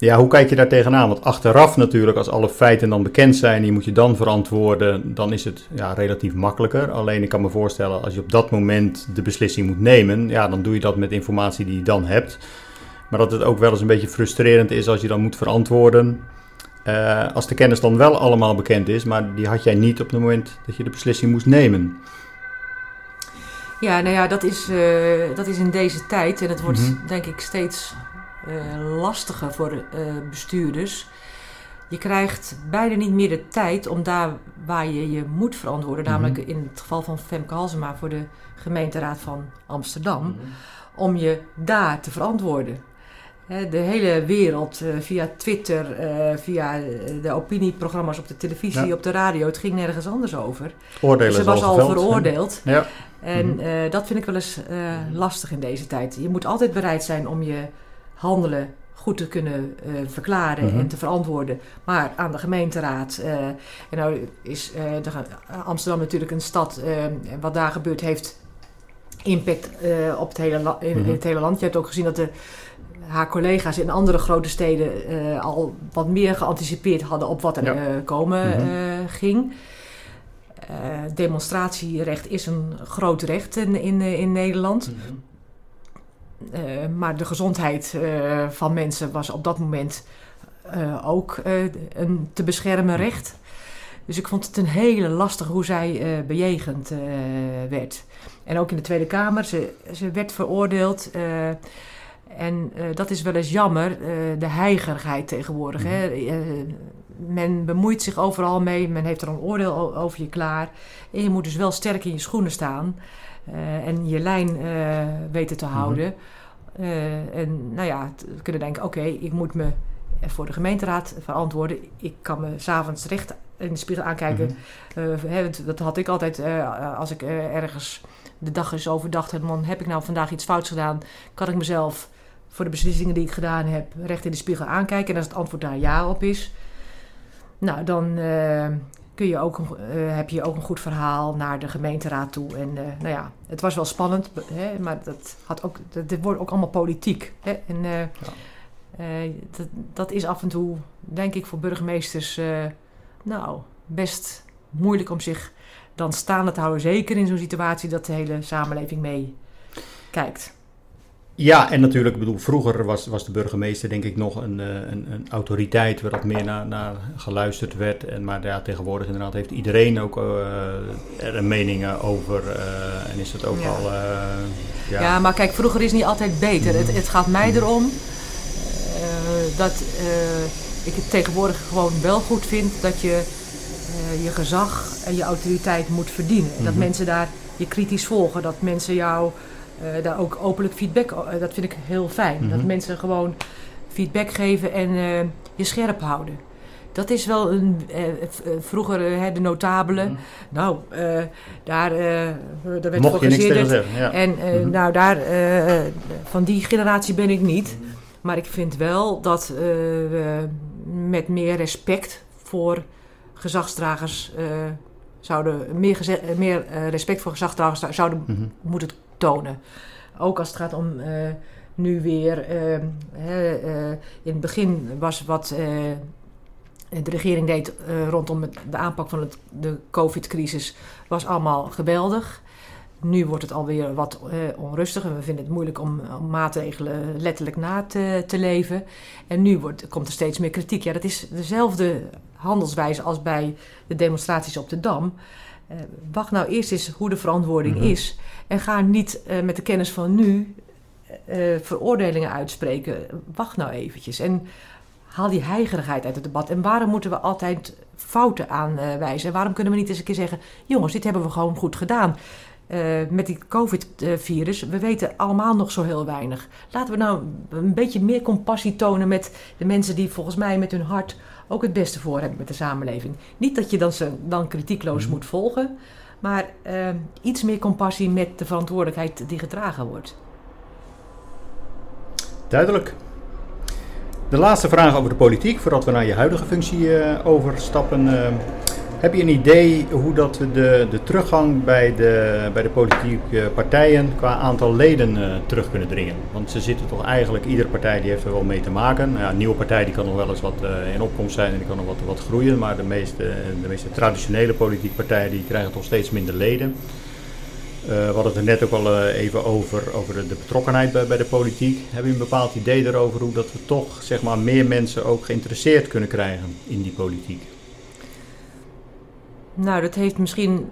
Ja, hoe kijk je daar tegenaan? Want achteraf natuurlijk, als alle feiten dan bekend zijn, die moet je dan verantwoorden, dan is het ja, relatief makkelijker. Alleen ik kan me voorstellen, als je op dat moment de beslissing moet nemen, ja, dan doe je dat met informatie die je dan hebt. Maar dat het ook wel eens een beetje frustrerend is als je dan moet verantwoorden. Uh, als de kennis dan wel allemaal bekend is, maar die had jij niet op het moment dat je de beslissing moest nemen. Ja, nou ja, dat is, uh, dat is in deze tijd en het wordt mm -hmm. denk ik steeds lastiger voor uh, bestuurders. Je krijgt bijna niet meer de tijd om daar waar je je moet verantwoorden, mm -hmm. namelijk in het geval van Femke Halsema voor de gemeenteraad van Amsterdam, mm -hmm. om je daar te verantwoorden. De hele wereld, uh, via Twitter, via de opinieprogramma's op de televisie, ja. op de radio, het ging nergens anders over. Oordelen Ze was al, geveld, veroordeeld. Ja. En Mhm. uh, dat vind ik wel eens uh, lastig in deze tijd. Je moet altijd bereid zijn om je handelen goed te kunnen uh, verklaren Mhm. en te verantwoorden. Maar aan de gemeenteraad. en nou is de, Amsterdam natuurlijk een stad. en wat daar gebeurt heeft impact op het hele, in, Mhm. in het hele land. Je hebt ook gezien dat de, haar collega's in andere grote steden al wat meer geanticipeerd hadden op wat er Ja. komen Mhm. ging. Demonstratierecht is een groot recht in, in, in Nederland. Uh, maar de gezondheid uh, van mensen was op dat moment uh, ook een te beschermen recht. Dus ik vond het een hele lastige hoe zij bejegend werd. En ook in de Tweede Kamer, ze, ze werd veroordeeld. en dat is wel eens jammer, de heigerigheid tegenwoordig. Mm hè? men bemoeit zich overal mee, men heeft er een oordeel over je klaar. En je moet dus wel sterk in je schoenen staan uh, en je lijn uh, weten te houden. Mm -hmm. uh, en nou ja, we kunnen denken, oké, okay, ik moet me voor de gemeenteraad verantwoorden. Ik kan me s'avonds recht in de spiegel aankijken. Mm -hmm. He, dat had ik altijd eh, als ik ergens de dag eens overdacht heb. Man, heb ik nou vandaag iets fouts gedaan? Kan ik mezelf voor de beslissingen die ik gedaan heb recht in de spiegel aankijken? En als het antwoord daar ja op is, nou, dan kun je ook, uh, heb je ook een goed verhaal naar de gemeenteraad toe. En uh, nou ja, het was wel spannend, hè, maar dat had ook, dat, dit wordt ook allemaal politiek. Hè, en ja. dat, dat, is af en toe, denk ik, voor burgemeesters, nou, best moeilijk om zich dan staande te houden. Zeker in zo'n situatie dat de hele samenleving meekijkt. Ja, en natuurlijk, ik bedoel, vroeger was, was de burgemeester denk ik nog een, een, een autoriteit waar dat meer naar, naar geluisterd werd. En, maar ja, tegenwoordig inderdaad heeft iedereen ook uh, er een mening over uh, en is het ook ja. al... Uh, ja. ja. maar kijk, vroeger is niet altijd beter. Het, het gaat mij erom dat ik het tegenwoordig gewoon wel goed vind dat je je gezag en je autoriteit moet verdienen. En dat mm -hmm. mensen daar je kritisch volgen, dat mensen jou... Uh, daar ook openlijk feedback, uh, dat vind ik heel fijn. Mm -hmm. Dat mensen gewoon feedback geven en uh, je scherp houden. Dat is wel een. vroeger de notabelen. Mm -hmm. Nou, daar, daar werd Mocht. Ja. En mm -hmm. nou, daar, van die generatie ben ik niet. Maar ik vind wel dat we met meer respect voor gezagsdragers zouden. Meer, meer respect voor gezagsdragers zouden Mhm. moeten tonen. Ook als het gaat om uh, nu weer. Uh, uh, in het begin was wat de regering deed rondom de aanpak van het, de COVID-crisis, was allemaal geweldig. Nu wordt het alweer wat onrustig en we vinden het moeilijk om, om maatregelen letterlijk na te, te, leven. En nu wordt, komt er steeds meer kritiek. Ja, dat is dezelfde handelswijze als bij de demonstraties op de Dam. Uh, wacht nou eerst eens hoe de verantwoording mm -hmm. is. En ga niet uh, met de kennis van nu uh, veroordelingen uitspreken. Wacht nou eventjes. En haal die heigerigheid uit het debat. En waarom moeten we altijd fouten aanwijzen? En waarom kunnen we niet eens een keer zeggen... jongens, dit hebben we gewoon goed gedaan. Met die covid-virus, we weten allemaal nog zo heel weinig. Laten we nou een beetje meer compassie tonen met de mensen die volgens mij met hun hart ook het beste voor hebben met de samenleving. Niet dat je dan, ze, dan kritiekloos mm. moet volgen, maar uh, iets meer compassie met de verantwoordelijkheid die gedragen wordt. Duidelijk. De laatste vraag over de politiek, voordat we naar je huidige functie uh, overstappen. Uh, Heb je een idee hoe dat we de, de teruggang bij de, bij de politieke partijen qua aantal leden uh, terug kunnen dringen? Want ze zitten toch eigenlijk, iedere partij die heeft er wel mee te maken. Nou ja, een nieuwe partij die kan nog wel eens wat uh, in opkomst zijn en die kan nog wat, wat groeien. Maar de meeste, de meeste traditionele politieke partijen die krijgen toch steeds minder leden. Uh, we hadden het er net ook al even over, over de, betrokkenheid bij, bij, de politiek. Heb je een bepaald idee erover hoe dat we toch zeg maar, meer mensen ook geïnteresseerd kunnen krijgen in die politiek? Nou, dat heeft misschien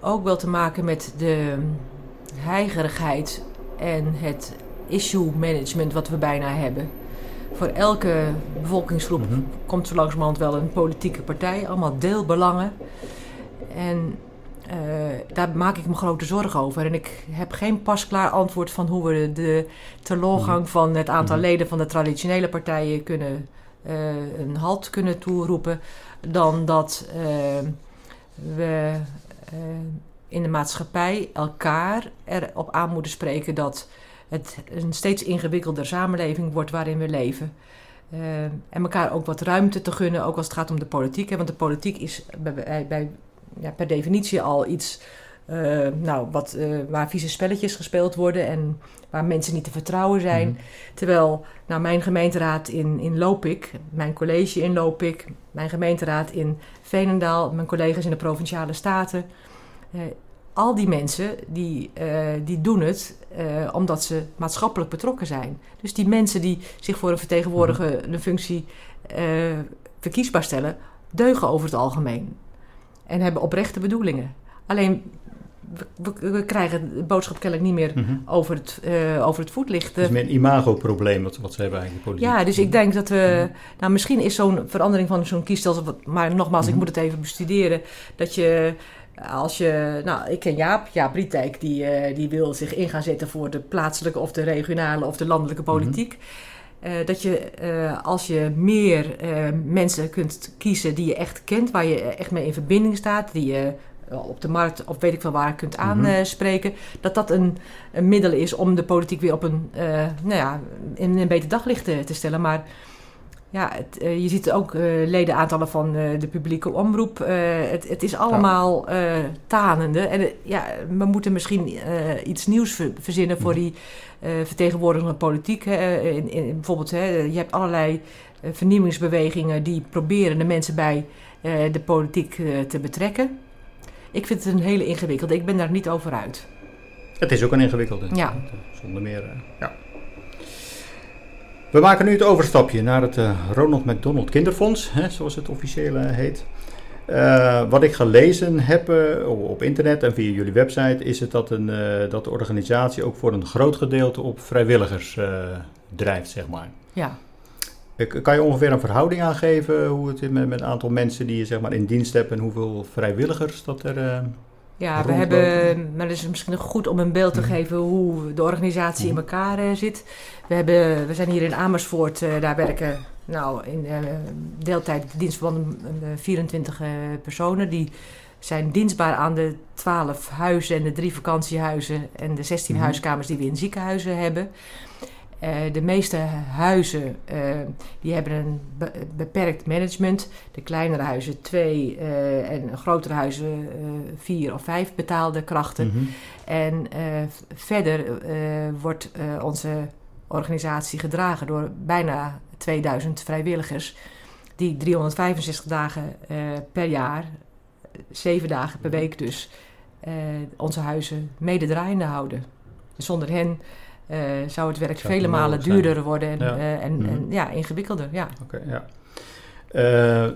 ook wel te maken met de heigerigheid en het issue management wat we bijna hebben. Voor elke bevolkingsgroep mm -hmm. komt zo langzamerhand wel een politieke partij, allemaal deelbelangen. En uh, daar maak ik me grote zorgen over. En ik heb geen pasklaar antwoord van hoe we de teleurgang mhm. van het aantal mhm. leden van de traditionele partijen kunnen uh, een halt kunnen toeroepen. Dan dat uh, we uh, in de maatschappij elkaar erop aan moeten spreken dat het een steeds ingewikkelder samenleving wordt waarin we leven. Uh, en elkaar ook wat ruimte te gunnen, ook als het gaat om de politiek. Hè? Want de politiek is bij, bij, ja, per definitie al iets uh, nou, wat, uh, waar vieze spelletjes gespeeld worden en waar mensen niet te vertrouwen zijn. Mm -hmm. Terwijl nou, mijn gemeenteraad in, in Lopik, mijn college in Lopik, mijn gemeenteraad in Veenendaal, mijn collega's in de Provinciale Staten. Uh, al die mensen die, die doen het omdat ze maatschappelijk betrokken zijn. Dus die mensen die zich voor een vertegenwoordigende -hmm. functie verkiesbaar stellen, deugen over het algemeen. En hebben oprechte bedoelingen. Alleen we, we, krijgen de boodschap kennelijk niet meer mm -hmm. over, het, uh, over het voetlicht. Het is meer een imagoprobleem wat, wat ze hebben eigenlijk. Politiek. Ja, dus ik denk dat we... Mm -hmm. Nou, misschien is zo'n verandering van zo'n kiesstelsel... Maar nogmaals, mm -hmm. ik moet het even bestuderen. Dat je... Als je, nou, ik ken Jaap, Jaap Rietijk, die, uh, die wil zich in gaan zetten voor de plaatselijke of de regionale of de landelijke politiek. Uh, dat je uh, als je meer mensen kunt kiezen die je echt kent, waar je echt mee in verbinding staat, die je op de markt of weet ik veel waar kunt aanspreken, mm-hmm. dat dat een, een, middel is om de politiek weer op een, nou ja, in een beter daglicht te, te stellen. Maar ja, het, uh, je ziet ook uh, ledenaantallen van uh, de publieke omroep. Het, het, is allemaal tanende. En ja, we moeten misschien iets nieuws ver, verzinnen voor die vertegenwoordigende politiek. In, in, bijvoorbeeld, hè, je hebt allerlei vernieuwingsbewegingen die proberen de mensen bij de politiek te betrekken. Ik vind het een hele ingewikkelde. Ik ben daar niet over uit. Het is ook een ingewikkelde. Ja. Zonder meer, ja. We maken nu het overstapje naar het uh, Ronald McDonald Kinderfonds, hè, zoals het officieel uh, heet. Uh, wat ik gelezen heb op internet en via jullie website, is het dat, een, dat de organisatie ook voor een groot gedeelte op vrijwilligers drijft, zeg maar. Ja. Kan je ongeveer een verhouding aangeven hoe het is met, met het aantal mensen die je zeg maar, in dienst hebt en hoeveel vrijwilligers dat er ja, we hebben, maar het is misschien nog goed om een beeld te geven hoe de organisatie in elkaar uh, zit. We, hebben, we zijn hier in Amersfoort, uh, daar werken nou, in uh, deeltijd dienstverbanden 24 personen. Die zijn dienstbaar aan de 12 huizen en de drie vakantiehuizen en de 16 mm. huiskamers die we in ziekenhuizen hebben. Uh, de meeste huizen uh, die hebben een be beperkt management. De kleinere huizen twee uh, en grotere huizen vier of vijf betaalde krachten. Mm -hmm. En verder wordt onze organisatie gedragen door bijna 2000 vrijwilligers. Die 365 dagen per jaar, zeven dagen per week dus, onze huizen mede draaiende houden. Zonder hen uh, zou het werk zou vele malen duurder worden en, ja. Uh, en, mm. en, ja, ingewikkelder. Ja. Okay, ja. Uh,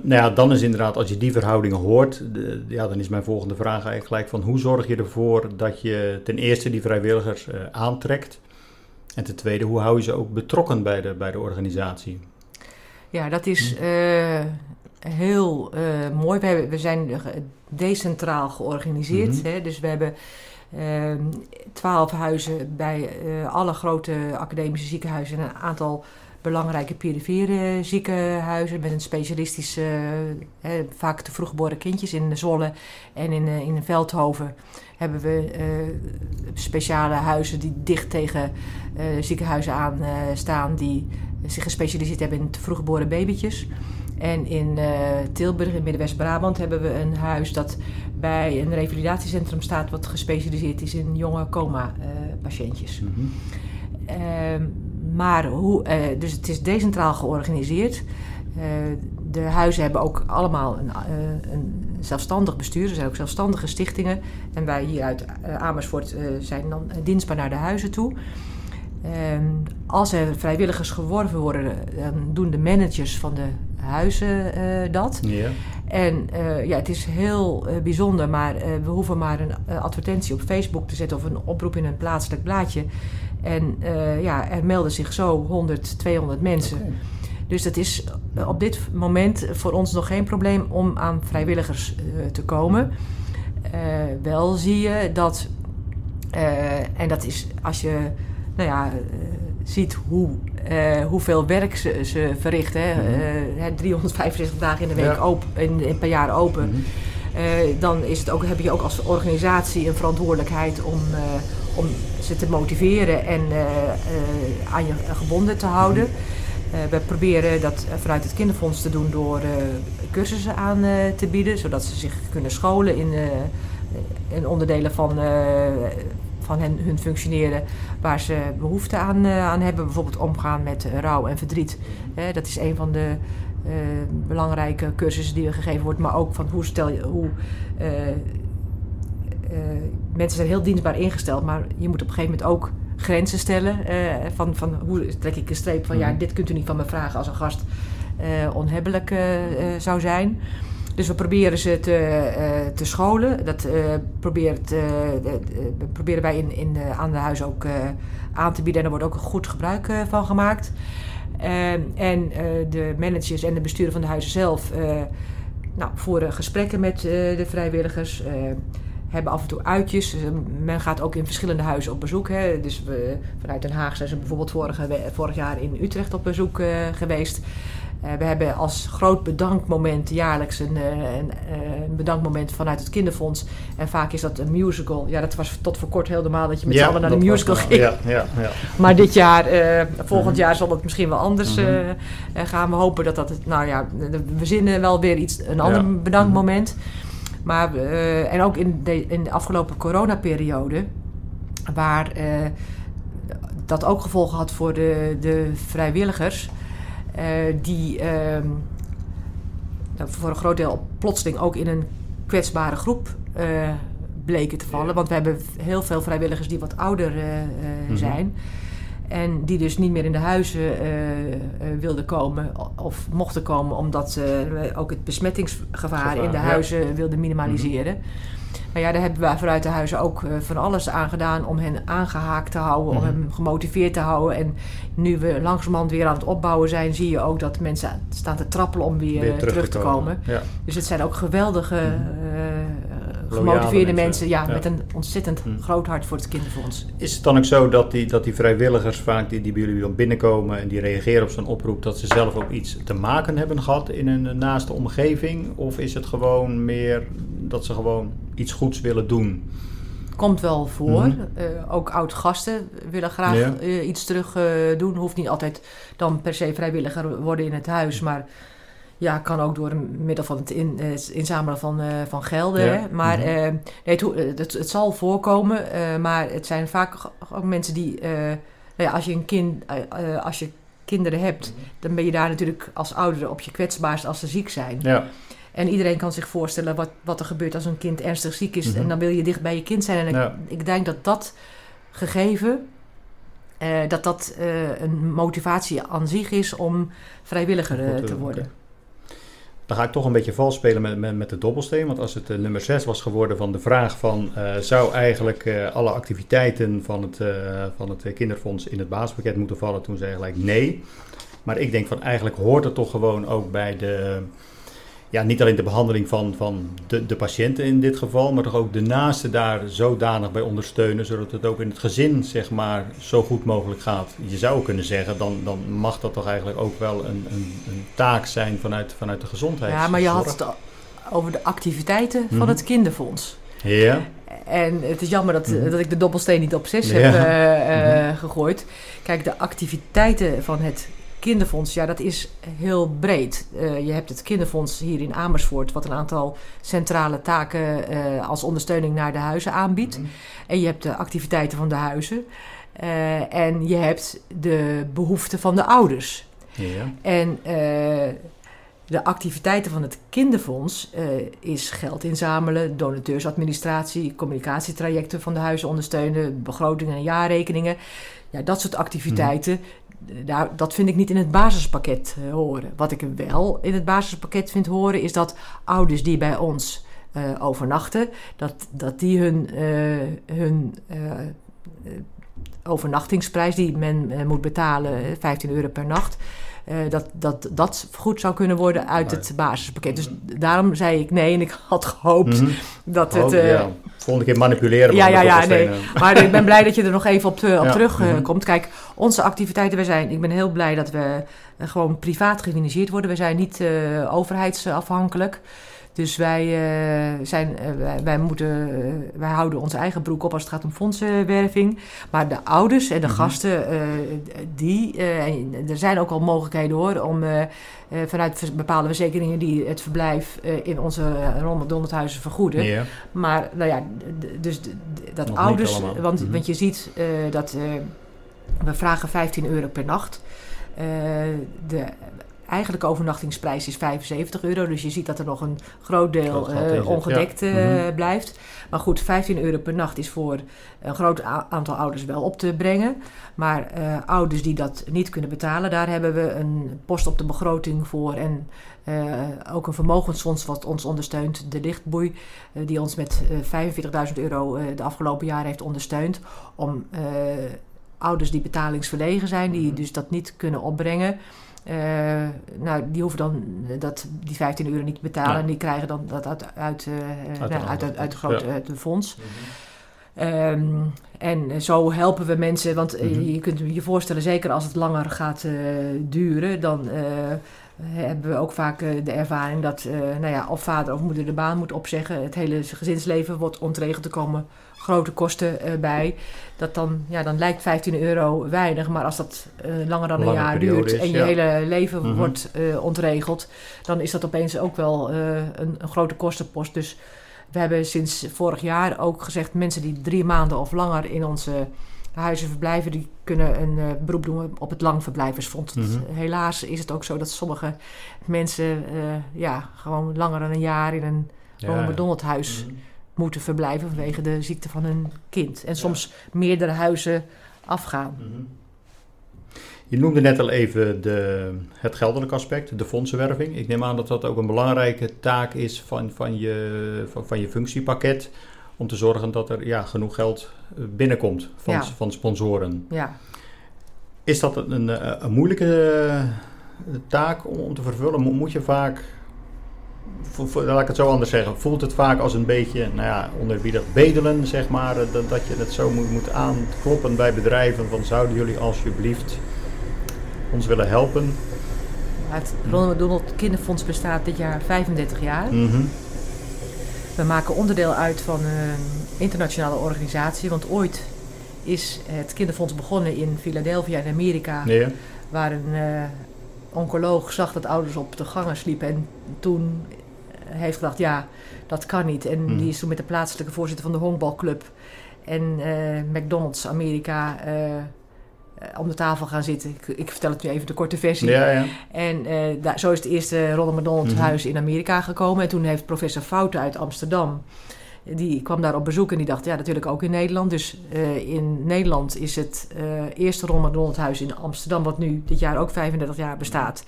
nou ja, dan is inderdaad, als je die verhoudingen hoort, de, ja, dan is mijn volgende vraag eigenlijk gelijk van hoe zorg je ervoor dat je ten eerste die vrijwilligers aantrekt en ten tweede, hoe hou je ze ook betrokken bij de, bij de organisatie? Ja, dat is mm. heel mooi. We, hebben, we zijn decentraal georganiseerd, mm -hmm. hè, dus we hebben twaalf huizen bij uh, alle grote academische ziekenhuizen en een aantal belangrijke perifere ziekenhuizen met een specialistische, uh, vaak te vroeggeboren kindjes in Zwolle en in, uh, in Veldhoven hebben we speciale huizen die dicht tegen ziekenhuizen aan staan die zich gespecialiseerd hebben in te vroeggeboren babytjes. En in Tilburg, in Middenwest-Brabant, hebben we een huis dat bij een revalidatiecentrum staat wat gespecialiseerd is in jonge coma-patiëntjes. Mhm. Ehm, maar hoe, dus het is decentraal georganiseerd. de huizen hebben ook allemaal een, een zelfstandig bestuur. Er zijn ook zelfstandige stichtingen. En wij hier uit Amersfoort zijn dan dienstbaar naar de huizen toe. Ehm, als er vrijwilligers geworven worden, dan doen de managers van de huizen uh, dat. Ja. En uh, ja, het is heel uh, bijzonder, maar we hoeven maar een advertentie op Facebook te zetten of een oproep in een plaatselijk blaadje. En ja, er melden zich zo 100, 200 mensen. Okay. Dus dat is op dit moment voor ons nog geen probleem om aan vrijwilligers te komen. wel zie je dat, en dat is als je nou ja, ziet hoe, uh, hoeveel werk ze, ze verrichten. Mm -hmm. 365 dagen in de week open, in, in, per jaar open. Mm -hmm. dan is het ook, heb je ook als organisatie een verantwoordelijkheid om, om ze te motiveren en aan je gebonden te houden. Mm -hmm. we proberen dat vanuit het kinderfonds te doen door cursussen aan te bieden, zodat ze zich kunnen scholen in, in onderdelen van van hen, hun functioneren waar ze behoefte aan, uh, aan hebben. Bijvoorbeeld omgaan met rouw en verdriet. dat is een van de uh, belangrijke cursussen die er gegeven wordt. Maar ook van hoe stel je. Hoe, uh, mensen zijn heel dienstbaar ingesteld, maar je moet op een gegeven moment ook grenzen stellen. van, van hoe trek ik een streep van ja, mhm. dit kunt u niet van me vragen als een gast onhebbelijk zou zijn. Dus we proberen ze te, uh, te scholen. Dat uh, probeert, uh, proberen wij in, in, aan de huis ook aan te bieden. En er wordt ook goed gebruik van gemaakt. en de managers en de besturen van de huizen zelf nou, voeren gesprekken met de vrijwilligers. hebben af en toe uitjes. men gaat ook in verschillende huizen op bezoek. Hè. Dus we, vanuit Den Haag zijn ze bijvoorbeeld vorige, vorig jaar in Utrecht op bezoek geweest. Uh, we hebben als groot bedankmoment jaarlijks een, uh, een, uh, een, bedankmoment vanuit het kinderfonds. En vaak is dat een musical. Ja, dat was tot voor kort heel normaal dat je met ja, z'n allen naar de musical ging. Ja, ja, ja. Maar dit jaar, volgend jaar zal het misschien wel anders mm -hmm. gaan. We hopen dat dat, nou ja, we zinnen wel weer iets, een ander bedankmoment. Maar, en ook in de, in de afgelopen coronaperiode, waar dat ook gevolgen had voor de, de vrijwilligers... Uh, die uh, voor een groot deel plotseling ook in een kwetsbare groep uh, bleken te vallen. Want we hebben heel veel vrijwilligers die wat ouder mm zijn. En die dus niet meer in de huizen wilden komen of mochten komen, omdat we ook het besmettingsgevaar in de huizen wilden minimaliseren. Mhm. Maar ja, daar hebben we vanuit de huizen ook uh, van alles aan gedaan om hen aangehaakt te houden, om mhm. hem gemotiveerd te houden. En nu we langzamerhand weer aan het opbouwen zijn, zie je ook dat mensen staan te trappelen om weer, terug, te komen. Dus het zijn ook geweldige, uh, gemotiveerde mensen, ja, met een ontzettend mhm. groot hart voor het kinderfonds. Is het dan ook zo dat die, dat die vrijwilligers vaak die, die bij jullie dan binnenkomen en die reageren op zo'n oproep, dat ze zelf ook iets te maken hebben gehad in een naaste omgeving? Of is het gewoon meer dat ze gewoon iets goeds willen doen. Komt wel voor. Mhm. Eh, ook oud-gasten willen graag eh, iets terug uh, doen. Hoeft niet altijd dan per se vrijwilliger worden in het huis. Maar ja, kan ook door middel van het, in, inzamelen van, van gelden. Maar mm -hmm. nee, het, het, het, zal voorkomen. maar het zijn vaak ook mensen die... Nou ja, als je een kind... als je kinderen hebt, mhm. dan ben je daar natuurlijk als ouder op je kwetsbaarst als ze ziek zijn. Ja. En iedereen kan zich voorstellen wat, wat er gebeurt als een kind ernstig ziek is. En mhm. dan wil je dicht bij je kind zijn. En ik, ik denk dat dat gegeven, dat dat een motivatie aan zich is om vrijwilliger te worden. Dan ga ik toch een beetje vals spelen met, met, met de dobbelsteen. Want als het nummer 6 was geworden van de vraag van... zou eigenlijk alle activiteiten van het, van het kinderfonds in het basispakket moeten vallen? Toen zei gelijk nee. Maar ik denk van eigenlijk hoort het toch gewoon ook bij de ja, niet alleen de behandeling van, van de, de patiënten in dit geval, maar toch ook de naasten daar zodanig bij ondersteunen, zodat het ook in het gezin zeg maar zo goed mogelijk gaat. Je zou kunnen zeggen, dan, dan mag dat toch eigenlijk ook wel een, een, een taak zijn vanuit, vanuit de gezondheid. Ja, maar je had het over de activiteiten van mhm. het kinderfonds. Ja. En het is jammer dat, mhm. dat ik de dobbelsteen niet op zes heb uh, uh, gegooid. Kijk, de activiteiten van het kinderfonds, ja, dat is heel breed. je hebt het kinderfonds hier in Amersfoort, wat een aantal centrale taken als ondersteuning naar de huizen aanbiedt. Mhm. En je hebt de activiteiten van de huizen. en je hebt de behoeften van de ouders. Ja. En de activiteiten van het kinderfonds is geld inzamelen, donateursadministratie, communicatietrajecten van de huizen ondersteunen, begrotingen en jaarrekeningen. Ja, dat soort activiteiten, mhm. Daar, dat vind ik niet in het basispakket uh, horen. Wat ik wel in het basispakket vind horen, is dat ouders die bij ons uh, overnachten, dat, dat die hun, hun overnachtingsprijs die men moet betalen, 15 euro per nacht uh, dat, dat dat goed zou kunnen worden uit het basispakket. Dus daarom zei ik nee en ik had gehoopt mm -hmm. dat het... Uh, ja. Volgende keer manipuleren. Ja, ja, ja, nee. Maar ik ben blij dat je er nog even op, te, op ja. terugkomt. Mhm. Uh, Kijk, onze activiteiten, wij zijn... Ik ben heel blij dat we gewoon privaat gefinancierd worden. We zijn niet overheidsafhankelijk. Dus wij, uh, zijn, uh, wij, wij, moeten, uh, wij houden onze eigen broek op als het gaat om fondsenwerving. Maar de ouders en de mm -hmm. gasten, die, er zijn ook al mogelijkheden hoor, om vanuit bepaalde verzekeringen die het verblijf in onze Ronald vergoeden. Yeah. Maar nou ja, dus dat Nog ouders, want, mm -hmm. want je ziet dat we vragen 15 euro per nacht. de eigenlijke overnachtingsprijs is 75 euro. Dus je ziet dat er nog een groot deel uh, ongedekt uh, mm-hmm. blijft. Maar goed, 15 euro per nacht is voor een groot aantal ouders wel op te brengen. Maar uh, ouders die dat niet kunnen betalen, daar hebben we een post op de begroting voor. En ook een vermogensfonds wat ons ondersteunt, de Lichtboei, die ons met 45.000 euro de afgelopen jaren heeft ondersteund. Om ouders die betalingsverlegen zijn, die mm-hmm. dus dat niet kunnen opbrengen uh, nou, die hoeven dan dat, die 15 euro niet te betalen. En die krijgen dan dat uit, uit, uh, uit, nou, uit, uit, uit, de grote ja. fonds. Mm -hmm. um, en zo helpen we mensen. Want mm -hmm. je kunt je voorstellen, zeker als het langer gaat duren, dan hebben we ook vaak de ervaring dat nou ja, of vader of moeder de baan moet opzeggen. Het hele gezinsleven wordt ontregeld te komen grote kosten uh, bij. Dat dan, ja, dan lijkt 15 euro weinig, maar als dat uh, langer dan een jaar duurt is, en je ja. hele leven mm -hmm. wordt uh, ontregeld, dan is dat opeens ook wel een, een, grote kostenpost. Dus we hebben sinds vorig jaar ook gezegd: mensen die drie maanden of langer in onze huizen verblijven, die kunnen een uh, beroep doen op het langverblijversfonds. Mm -hmm. Helaas is het ook zo dat sommige mensen uh, ja, gewoon langer dan een jaar in een ja, McDonald's huis mm -hmm moeten verblijven vanwege de ziekte van hun kind. En soms ja. meerdere huizen afgaan. Mm -hmm. Je noemde net al even de, het geldelijk aspect, de fondsenwerving. Ik neem aan dat dat ook een belangrijke taak is van, van, je, van, van je functiepakket. Om te zorgen dat er ja, genoeg geld binnenkomt van, ja. van sponsoren. Ja. Is dat een, een, een moeilijke taak om te vervullen? Moet je vaak laat ik het zo anders zeggen, voelt het vaak als een beetje, nou ja, onderbiedig bedelen, zeg maar. Dat, dat je het zo moet, moet aankloppen bij bedrijven van zouden jullie alsjeblieft ons willen helpen? Het Ronald McDonald Kinderfonds bestaat dit jaar 35 jaar. Mm -hmm. We maken onderdeel uit van een internationale organisatie, want ooit is het kinderfonds begonnen in Philadelphia in Amerika, waar een uh, oncoloog zag dat ouders op de gangen sliepen en toen heeft gedacht, ja, dat kan niet. En mm. die is toen met de plaatselijke voorzitter van de honkbalclub en uh, McDonald's Amerika uh, om de tafel gaan zitten. Ik, ik, vertel het nu even de korte versie. Ja, ja. En uh, daar, zo is het eerste Ronald McDonald mm -hmm. huis in Amerika gekomen. En toen heeft professor Fouten uit Amsterdam... Die kwam daar op bezoek en die dacht, ja, natuurlijk ook in Nederland. Dus in Nederland is het eerste Ronald McDonald huis in Amsterdam... wat nu dit jaar ook 35 jaar bestaat,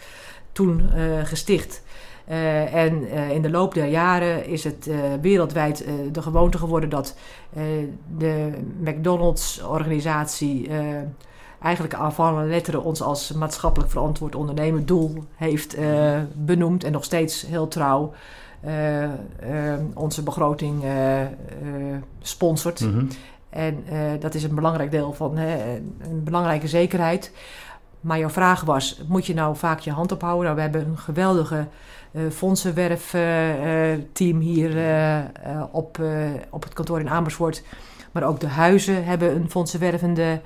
toen gesticht... Uh, en in de loop der jaren is het wereldwijd de gewoonte geworden dat de McDonald's-organisatie eigenlijk aanvallende letteren ons als maatschappelijk verantwoord ondernemen doel heeft benoemd en nog steeds heel trouw onze begroting sponsort. Mm -hmm. En dat is een belangrijk deel van een belangrijke zekerheid. Maar jouw vraag was: moet je nou vaak je hand ophouden? Nou, we hebben een geweldige uh, fondsenwerfteam uh, hier uh, op, op het kantoor in Amersfoort. Maar ook de huizen hebben een fondsenwervende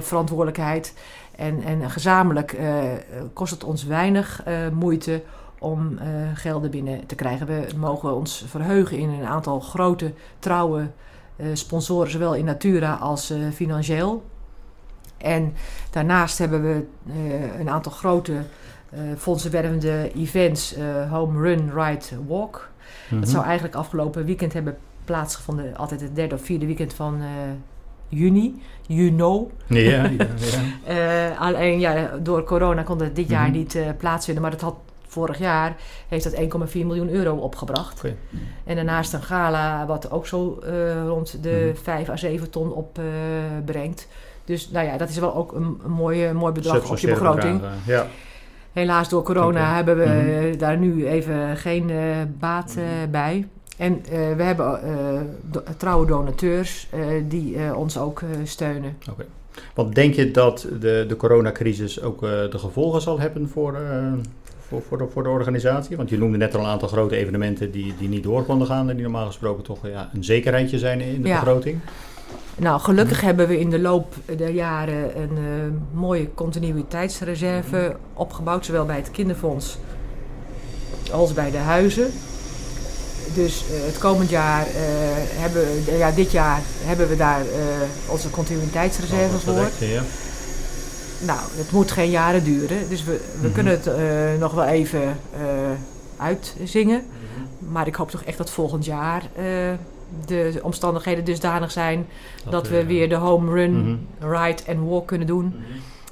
verantwoordelijkheid. En, en gezamenlijk kost het ons weinig moeite om gelden binnen te krijgen. We mogen ons verheugen in een aantal grote, trouwe sponsoren, zowel in natura als financieel. En daarnaast hebben we een aantal grote fondsenwervende events, Home Run, Ride, Walk. Dat zou eigenlijk afgelopen weekend hebben plaatsgevonden, altijd het derde of vierde weekend van juni, you know. Ja, ja, ja. uh, [laughs] alleen ja, door corona kon het dit jaar mm -hmm. niet uh, plaatsvinden, maar het had vorig jaar heeft dat 1,4 miljoen euro opgebracht. Okay. En daarnaast een gala wat ook zo uh, rond de mm -hmm. 5 à 7 ton opbrengt. dus nou ja, dat is wel ook een, een mooi, mooi bedrag op je begroting. Ja. Helaas door corona okay. hebben we mm -hmm. daar nu even geen baat bij. En we hebben do trouwe donateurs die ons ook steunen. Okay. Want denk je dat de, de coronacrisis ook de gevolgen zal hebben voor, voor, voor, de, voor de organisatie? Want je noemde net al een aantal grote evenementen die, die niet door konden gaan en die normaal gesproken toch ja, een zekerheidje zijn in de ja. begroting. Nou, gelukkig hebben we in de loop der jaren een mooie continuïteitsreserve opgebouwd, zowel bij het kinderfonds als bij de huizen. Dus uh, het komend jaar uh, hebben we, ja, dit jaar hebben we daar onze continuïteitsreserve oh, voor. Ja. Nou, het moet geen jaren duren, dus we, we mm -hmm. kunnen het nog wel even uitzingen. Mm -hmm. Maar ik hoop toch echt dat volgend jaar de omstandigheden dusdanig zijn dat, dat we weer de home run, mm -hmm. ride en walk kunnen doen.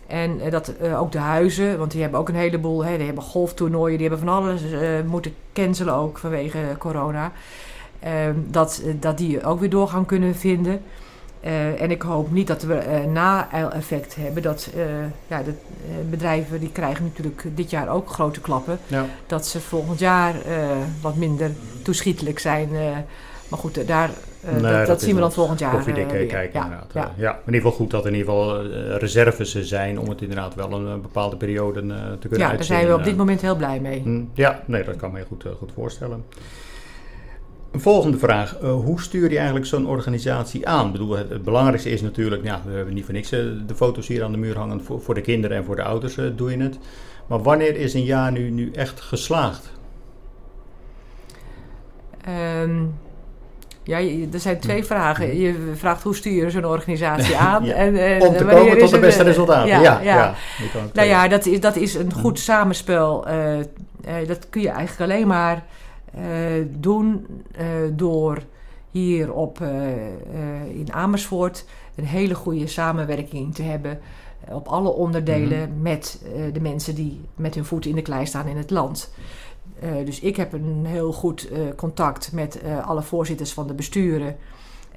En dat ook de huizen, want die hebben ook een heleboel, hè, die hebben golftoernooien, die hebben van alles moeten cancelen ook vanwege corona. Ehm, dat, dat die ook weer doorgang kunnen vinden. En ik hoop niet dat we een na-effect hebben. Dat ja, de bedrijven die krijgen natuurlijk dit jaar ook grote klappen. Ja. Dat ze volgend jaar wat minder toeschietelijk zijn. maar goed, daar uh, nee, dat, dat, dat zien we dan volgend jaar. Koffiedik uh, kijken, ja, inderdaad. Ja. ja. in ieder geval goed dat er in ieder geval uh, reserves zijn om het inderdaad wel een bepaalde periode te kunnen uitzien. Ja, daar zijn we op dit moment heel blij mee. Ja, nee, dat kan me heel goed, goed voorstellen. Een volgende vraag. hoe stuur je eigenlijk zo'n organisatie aan? Ik bedoel, het, het, belangrijkste is natuurlijk, ja, we hebben niet voor niks de foto's hier aan de muur hangen. Voor, voor de kinderen en voor de ouders doe je het. Maar wanneer is een jaar nu, nu echt geslaagd? Um, ja, er zijn twee vragen. Je vraagt hoe stuur je zo'n organisatie [laughs] aan? ja. en, en, Om te komen tot de beste resultaten. Ja, ja, ja. nou ja, dat is, dat is een goed samenspel. Uh, dat kun je eigenlijk alleen maar doen door hier op, in Amersfoort een hele goede samenwerking te hebben op alle onderdelen mm -hmm. met de mensen die met hun voeten in de klei staan in het land. Uh, dus ik heb een heel goed uh, contact met alle voorzitters van de besturen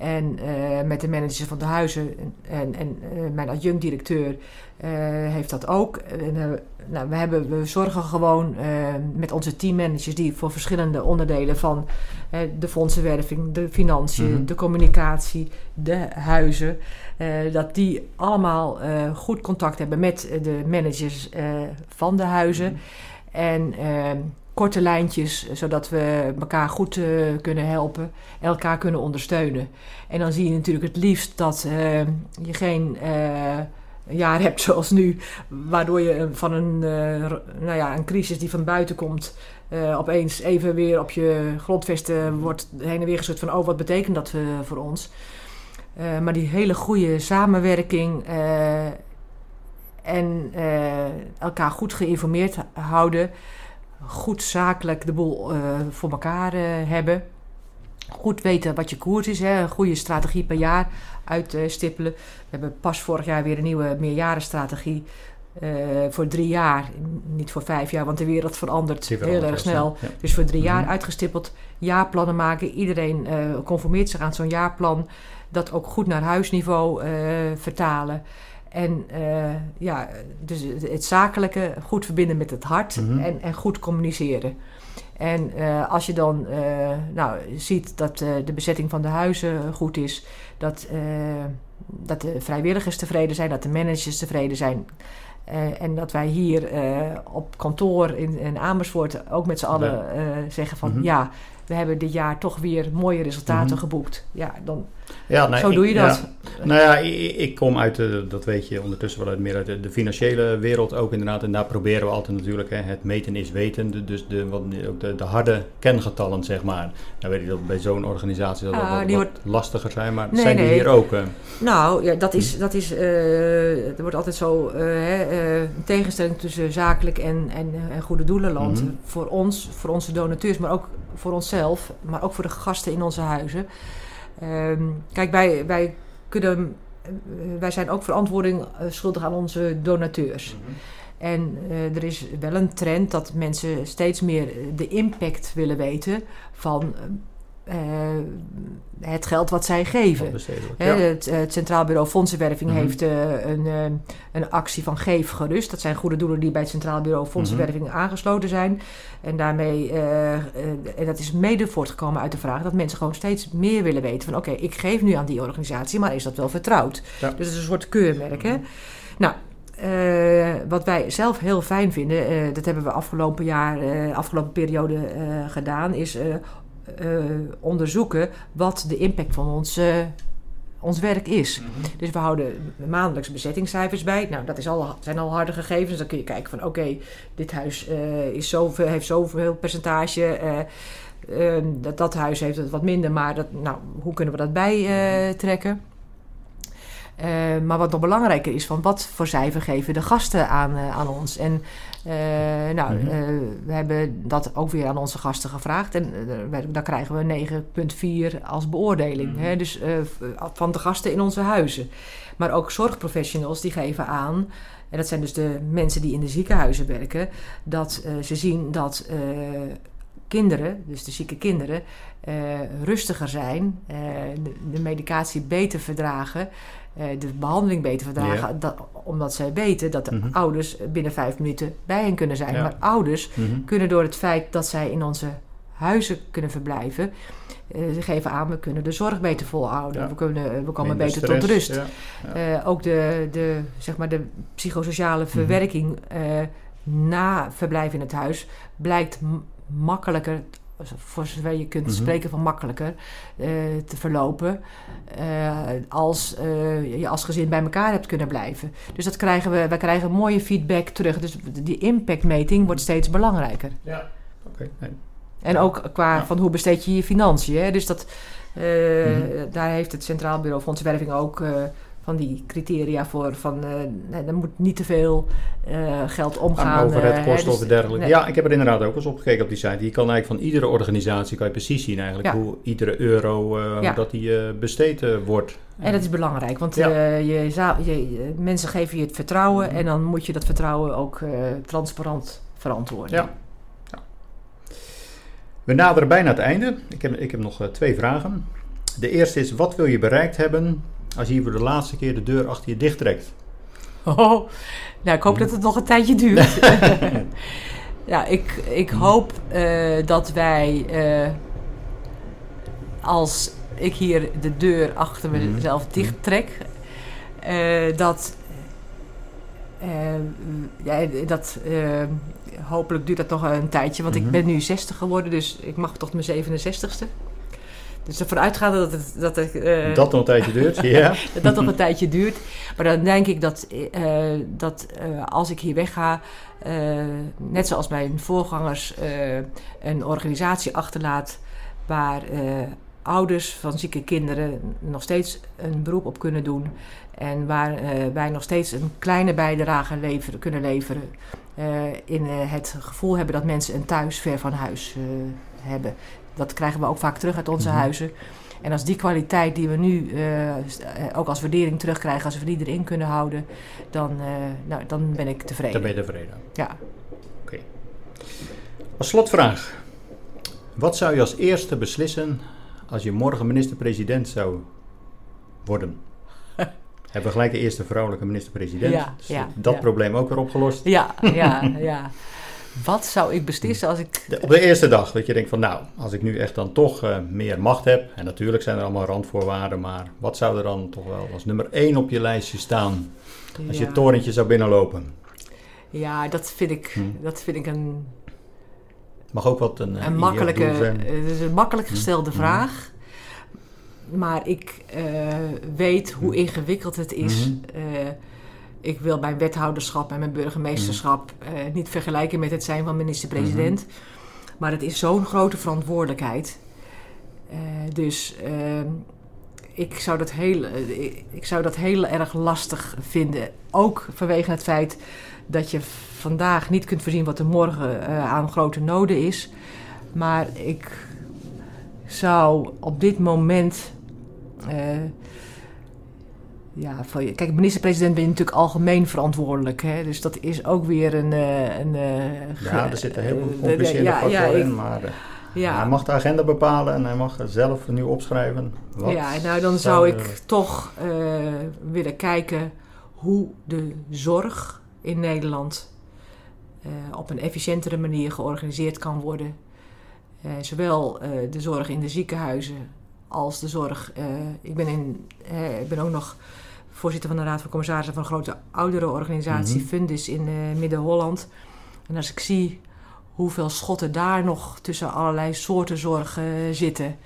en met de managers van de huizen. En, en mijn adjunct-directeur heeft dat ook. En, nou, we, hebben, we zorgen gewoon met onze teammanagers die voor verschillende onderdelen van de fondsenwerving, de financiën, mm -hmm. de communicatie, de huizen, dat die allemaal goed contact hebben met de managers van de huizen. Mm -hmm. En ehm, korte lijntjes, zodat we elkaar goed uh, kunnen helpen en elkaar kunnen ondersteunen. En dan zie je natuurlijk het liefst dat uh, je geen jaar [laughs] hebt zoals nu, waardoor je van een, nou ja, een crisis die van buiten komt, opeens even weer op je grondvesten wordt heen en weer geschud van, oh wat betekent dat voor ons? maar die hele goede samenwerking en elkaar goed geïnformeerd houden goed zakelijk de boel uh, voor elkaar uh, hebben. Goed weten wat je koers is, hè. een goede strategie per jaar uitstippelen. We hebben pas vorig jaar weer een nieuwe meerjarenstrategie uh, voor drie jaar. Niet voor vijf jaar, want de wereld verandert heel erg snel. Ja. Dus voor drie jaar mm -hmm. uitgestippeld. Jaarplannen maken. Iedereen conformeert zich aan zo'n jaarplan. Dat ook goed naar huisniveau vertalen. En uh, ja, dus het zakelijke goed verbinden met het hart mm -hmm. en, en goed communiceren. En uh, als je dan uh, nou, ziet dat de bezetting van de huizen goed is, dat, dat de vrijwilligers tevreden zijn, dat de managers tevreden zijn. en dat wij hier op kantoor in, in Amersfoort ook met z'n allen zeggen van mm -hmm. ja, we hebben dit jaar toch weer mooie resultaten Mhm. geboekt. Ja, dan, Ja, nee, zo doe je dat. ja. Nou ja, ik, kom uit, de, dat weet je ondertussen wel uit meer uit de, de financiële wereld ook inderdaad. En daar proberen we altijd natuurlijk, hè, het meten is weten. Dus de, wat, ook de, de harde kengetallen, zeg maar. Nou weet ik dat bij zo'n organisatie dat, dat Ah, wat, die wat wordt- lastiger zijn, maar Nee, zijn die nee. hier ook? eh? Nou, ja, dat is, dat is eh, er wordt altijd zo eh, hè, eh, een tegenstelling tussen zakelijk en, en, en goede doelenland. Mhm. Voor ons, voor onze donateurs, maar ook voor onszelf, maar ook voor de gasten in onze huizen. Ehm, kijk, wij, wij, kunnen, eh, wij zijn ook verantwoording eh, schuldig aan onze donateurs. En eh, er is wel een trend dat mensen steeds meer de impact willen weten van eh, het geld wat zij geven. Het, eh, het Centraal Bureau Fondsenwerving Mhm. heeft eh, een, een actie van Geef gerust. Dat zijn goede doelen die bij het Centraal Bureau Fondsenwerving Mhm. aangesloten zijn. En daarmee, en dat is mede voortgekomen uit de vraag dat mensen gewoon steeds meer willen weten van oké, ik geef nu aan die organisatie, maar is dat wel vertrouwd? Ja. Dus het is een soort keurmerk. Hè? Nou, eh, wat wij zelf heel fijn vinden, dat hebben we afgelopen jaar, eh, afgelopen periode gedaan, is onderzoeken wat de impact van ons, eh, ons werk is. Mhm. Dus we houden maandelijks bezettingscijfers bij. Nou, dat is al, zijn al harde gegevens. Dan kun je kijken van oké, dit huis eh, is zoveel, heeft zoveel percentage. eh, ehm, dat, dat huis heeft het wat minder, maar dat, nou, hoe kunnen we dat bijtrekken? Eh, maar wat nog belangrijker is, van wat voor cijfer geven de gasten aan, eh, aan ons? En eh, nou, Mhm. eh, we hebben dat ook weer aan onze gasten gevraagd. En eh, daar- krijgen we 9,4 als beoordeling. Mhm. Hè? Dus eh, van de gasten in onze huizen. Maar ook zorgprofessionals die geven aan... en dat zijn dus de mensen die in de ziekenhuizen werken... dat eh, ze zien dat eh, kinderen, dus de zieke kinderen... eh, rustiger zijn, eh, de, de medicatie beter verdragen... eh, de behandeling beter verdragen, Ja. dat, omdat zij weten dat de Mhm. ouders binnen vijf minuten bij hen kunnen zijn. Ja. Maar ouders Mhm. kunnen door het feit dat zij in onze huizen kunnen verblijven, eh, ze geven aan, we kunnen de zorg beter volhouden. Ja. We, kunnen, we komen Minder beter tot rust. Eh, ook de, de, zeg maar de psychosociale Mhm. verwerking eh, na verblijf in het huis blijkt makkelijker, voor zover je kunt Mhm. spreken van makkelijker, eh, te verlopen. eh, als eh, je als gezin bij elkaar hebt kunnen blijven. Dus dat krijgen we, wij krijgen mooie feedback terug. Dus die impactmeting wordt steeds belangrijker. Ja. Oké. nee. En ook qua Ja. van hoe besteed je je financiën. Hè? Dus dat, eh, Mhm. daar heeft het Centraal Bureau Fondsenwerving ook eh, van die criteria voor. Van, eh, er moet niet te veel eh, geld omgaan. Aan hè, kosten dus- of dergelijke. nee. Ja, ik heb er inderdaad ook eens op gekeken op die site. Je kan eigenlijk van iedere organisatie kan je precies zien eigenlijk Ja. hoe iedere euro eh, Ja. dat die besteed wordt. En dat is belangrijk, want Ja. je, je, mensen geven je het vertrouwen Mhm. en dan moet je dat vertrouwen ook transparant verantwoorden. Ja. Ja. We naderen bijna het einde. Ik heb, ik heb nog twee vragen. De eerste is, wat wil je bereikt hebben als je hier voor de laatste keer de deur achter je dicht trekt? Oh, nou, ik hoop dat het nog een tijdje duurt. [laughs] ja, ik, ik hoop eh, dat wij, eh, als ik hier de deur achter Mhm. mezelf dicht trek, eh, dat, eh, ja, dat hopelijk duurt dat nog een tijdje, want Mhm. ik ben nu 60 geworden, dus ik mag tot mijn 67ste. Dus ervan uitgaande dat het... Dat, het, eh, dat nog een tijdje duurt, [laughs] ja. dat dat nog een tijdje duurt. Maar dan denk ik dat, eh, dat eh, als ik hier wegga, net zoals mijn voorgangers, een organisatie achterlaat waar ouders van zieke kinderen nog steeds een beroep op kunnen doen. En waar wij nog steeds een kleine bijdrage leveren, kunnen leveren. in het gevoel hebben dat mensen een thuis ver van huis hebben. Dat krijgen we ook vaak terug uit onze Mhm. huizen. En als die kwaliteit die we nu eh, eh, ook als waardering terugkrijgen, als we die erin kunnen houden, dan, eh, nou, dan ben ik tevreden. Dan ben je tevreden. Ja. Als slotvraag. Wat zou je als eerste beslissen als je morgen minister-president zou worden? [laughs] Hebben we gelijk de eerste vrouwelijke minister-president? Ja, Dus ja, dat ja. probleem ook weer opgelost. Ja, ja, [laughs] ja. Wat zou ik beslissen als ik. De- op de eerste dag dat je denkt van nou, als ik nu echt dan toch eh, meer macht heb, en natuurlijk zijn er allemaal randvoorwaarden, maar wat zou er dan toch wel als nummer één op je lijstje staan als je het torentje zou binnenlopen? Ja, dat vind ik, Hm. dat vind ik een, Mag ook wat een, een makkelijke, het is een makkelijk hm. gestelde hm. vraag. Maar ik weet hoe ingewikkeld het is. Ik wil mijn wethouderschap en mijn burgemeesterschap niet vergelijken met het zijn van minister-president. Maar het is zo'n grote verantwoordelijkheid. dus ehm, ik zou, dat heel, eh, ik zou dat heel erg lastig vinden. Ook vanwege het feit dat je vandaag niet kunt voorzien wat er morgen aan grote noden is. Maar ik zou op dit moment. Ja, voor, kijk, minister-president ben je natuurlijk algemeen verantwoordelijk. Hè? Dus dat is ook weer een. een ja, er zitten heel veel gecompliceerde ja, factoren in. Maar, ja. Hij mag de agenda bepalen en hij mag zelf nu opschrijven. Wat ja, nou dan zou ik toch uh, willen kijken hoe de zorg in Nederland uh, op een efficiëntere manier georganiseerd kan worden. Uh, zowel de zorg in de ziekenhuizen als de zorg. ik, ben in, ik ben ook nog voorzitter van de Raad van Commissarissen van een grote ouderenorganisatie, mm -hmm. Fundis in Midden-Holland. En als ik zie hoeveel schotten daar nog tussen allerlei soorten zorg zitten.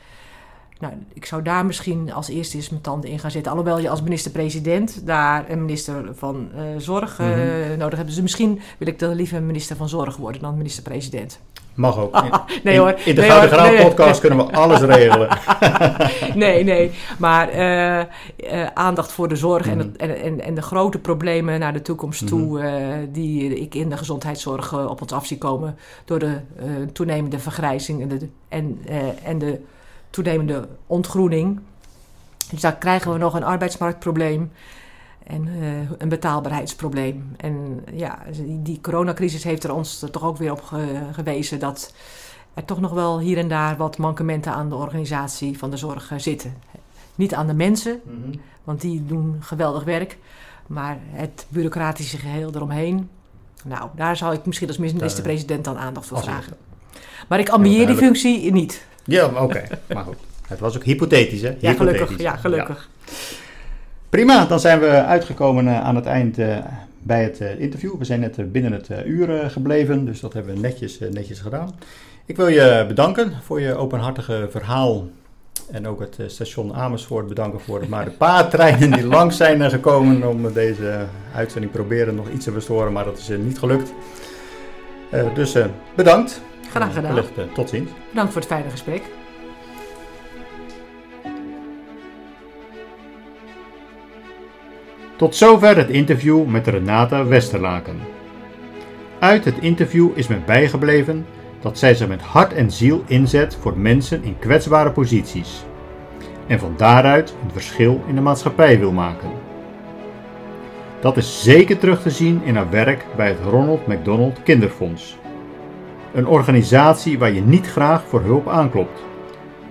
Nou, ik zou daar misschien als eerste eens mijn tanden in gaan zetten. Alhoewel je als minister-president daar een minister van uh, Zorg uh, nodig hebt. Dus misschien wil ik dan liever minister van Zorg worden dan minister-president. Mag ook. [laughs] In, nee hoor. In, de nee, Gouden Graal podcast kunnen we alles regelen. [laughs] nee, nee. Maar uh, uh, aandacht voor de zorg mm. en, en, en, de grote problemen naar de toekomst mm. toe... Uh, die ik in de gezondheidszorg op ons af zie komen... door de toenemende vergrijzing en de, en, en de toenemende ontgroening. Dus daar krijgen we nog een arbeidsmarktprobleem en uh, een betaalbaarheidsprobleem. En ja, die coronacrisis heeft er ons er toch ook weer op gewezen dat er toch nog wel hier en daar wat mankementen aan de organisatie van de zorg eh, zitten. Niet aan de mensen, mhm. want die doen geweldig werk, maar het bureaucratische geheel eromheen. Nou, daar zou ik misschien als minister-president dan aandacht voor vragen. Maar ik ambieer die functie niet. Ja, oké. [laughs] maar goed. Het was ook hypothetisch, hè? Ja, gelukkig. Ja, gelukkig. Prima, dan zijn we uitgekomen eh, aan het eind uh, bij het uh, interview. We zijn net binnen het uur gebleven, dus dat hebben we netjes, netjes gedaan. Ik wil je bedanken voor je openhartige verhaal. En ook het station Amersfoort bedanken voor het maar de paar treinen die [laughs] langs zijn gekomen om deze uitzending proberen nog iets te bestoren, maar dat is niet gelukt. dus bedankt. Graag gedaan. Wellicht, tot ziens. Bedankt voor het fijne gesprek. Tot zover het interview met Renata Westerlaken. Uit het interview is me bijgebleven dat zij zich met hart en ziel inzet voor mensen in kwetsbare posities en van daaruit een verschil in de maatschappij wil maken. Dat is zeker terug te zien in haar werk bij het Ronald McDonald Kinderfonds. Een organisatie waar je niet graag voor hulp aanklopt,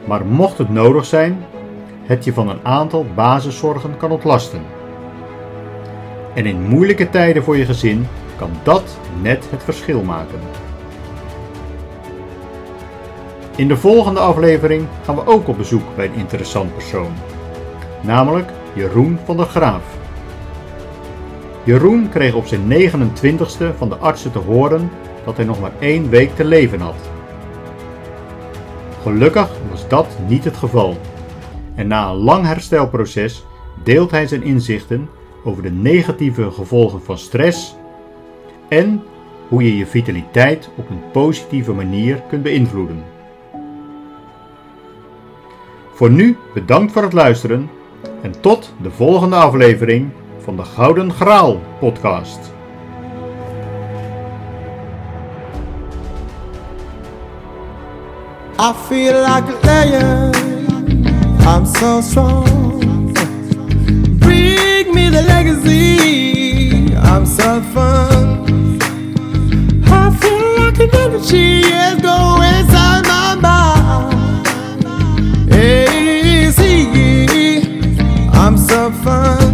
maar mocht het nodig zijn, het je van een aantal basiszorgen kan ontlasten. En in moeilijke tijden voor je gezin kan dat net het verschil maken. In de volgende aflevering gaan we ook op bezoek bij een interessant persoon, namelijk Jeroen van der Graaf. Jeroen kreeg op zijn 29ste van de artsen te horen dat hij nog maar één week te leven had. Gelukkig was dat niet het geval. En na een lang herstelproces deelt hij zijn inzichten over de negatieve gevolgen van stress en hoe je je vitaliteit op een positieve manier kunt beïnvloeden. Voor nu bedankt voor het luisteren en tot de volgende aflevering van de Gouden Graal podcast. I feel like a lion. I'm so strong. Bring me the legacy. I'm so fun. I feel like an energy is going inside my mind. See, I'm so fun.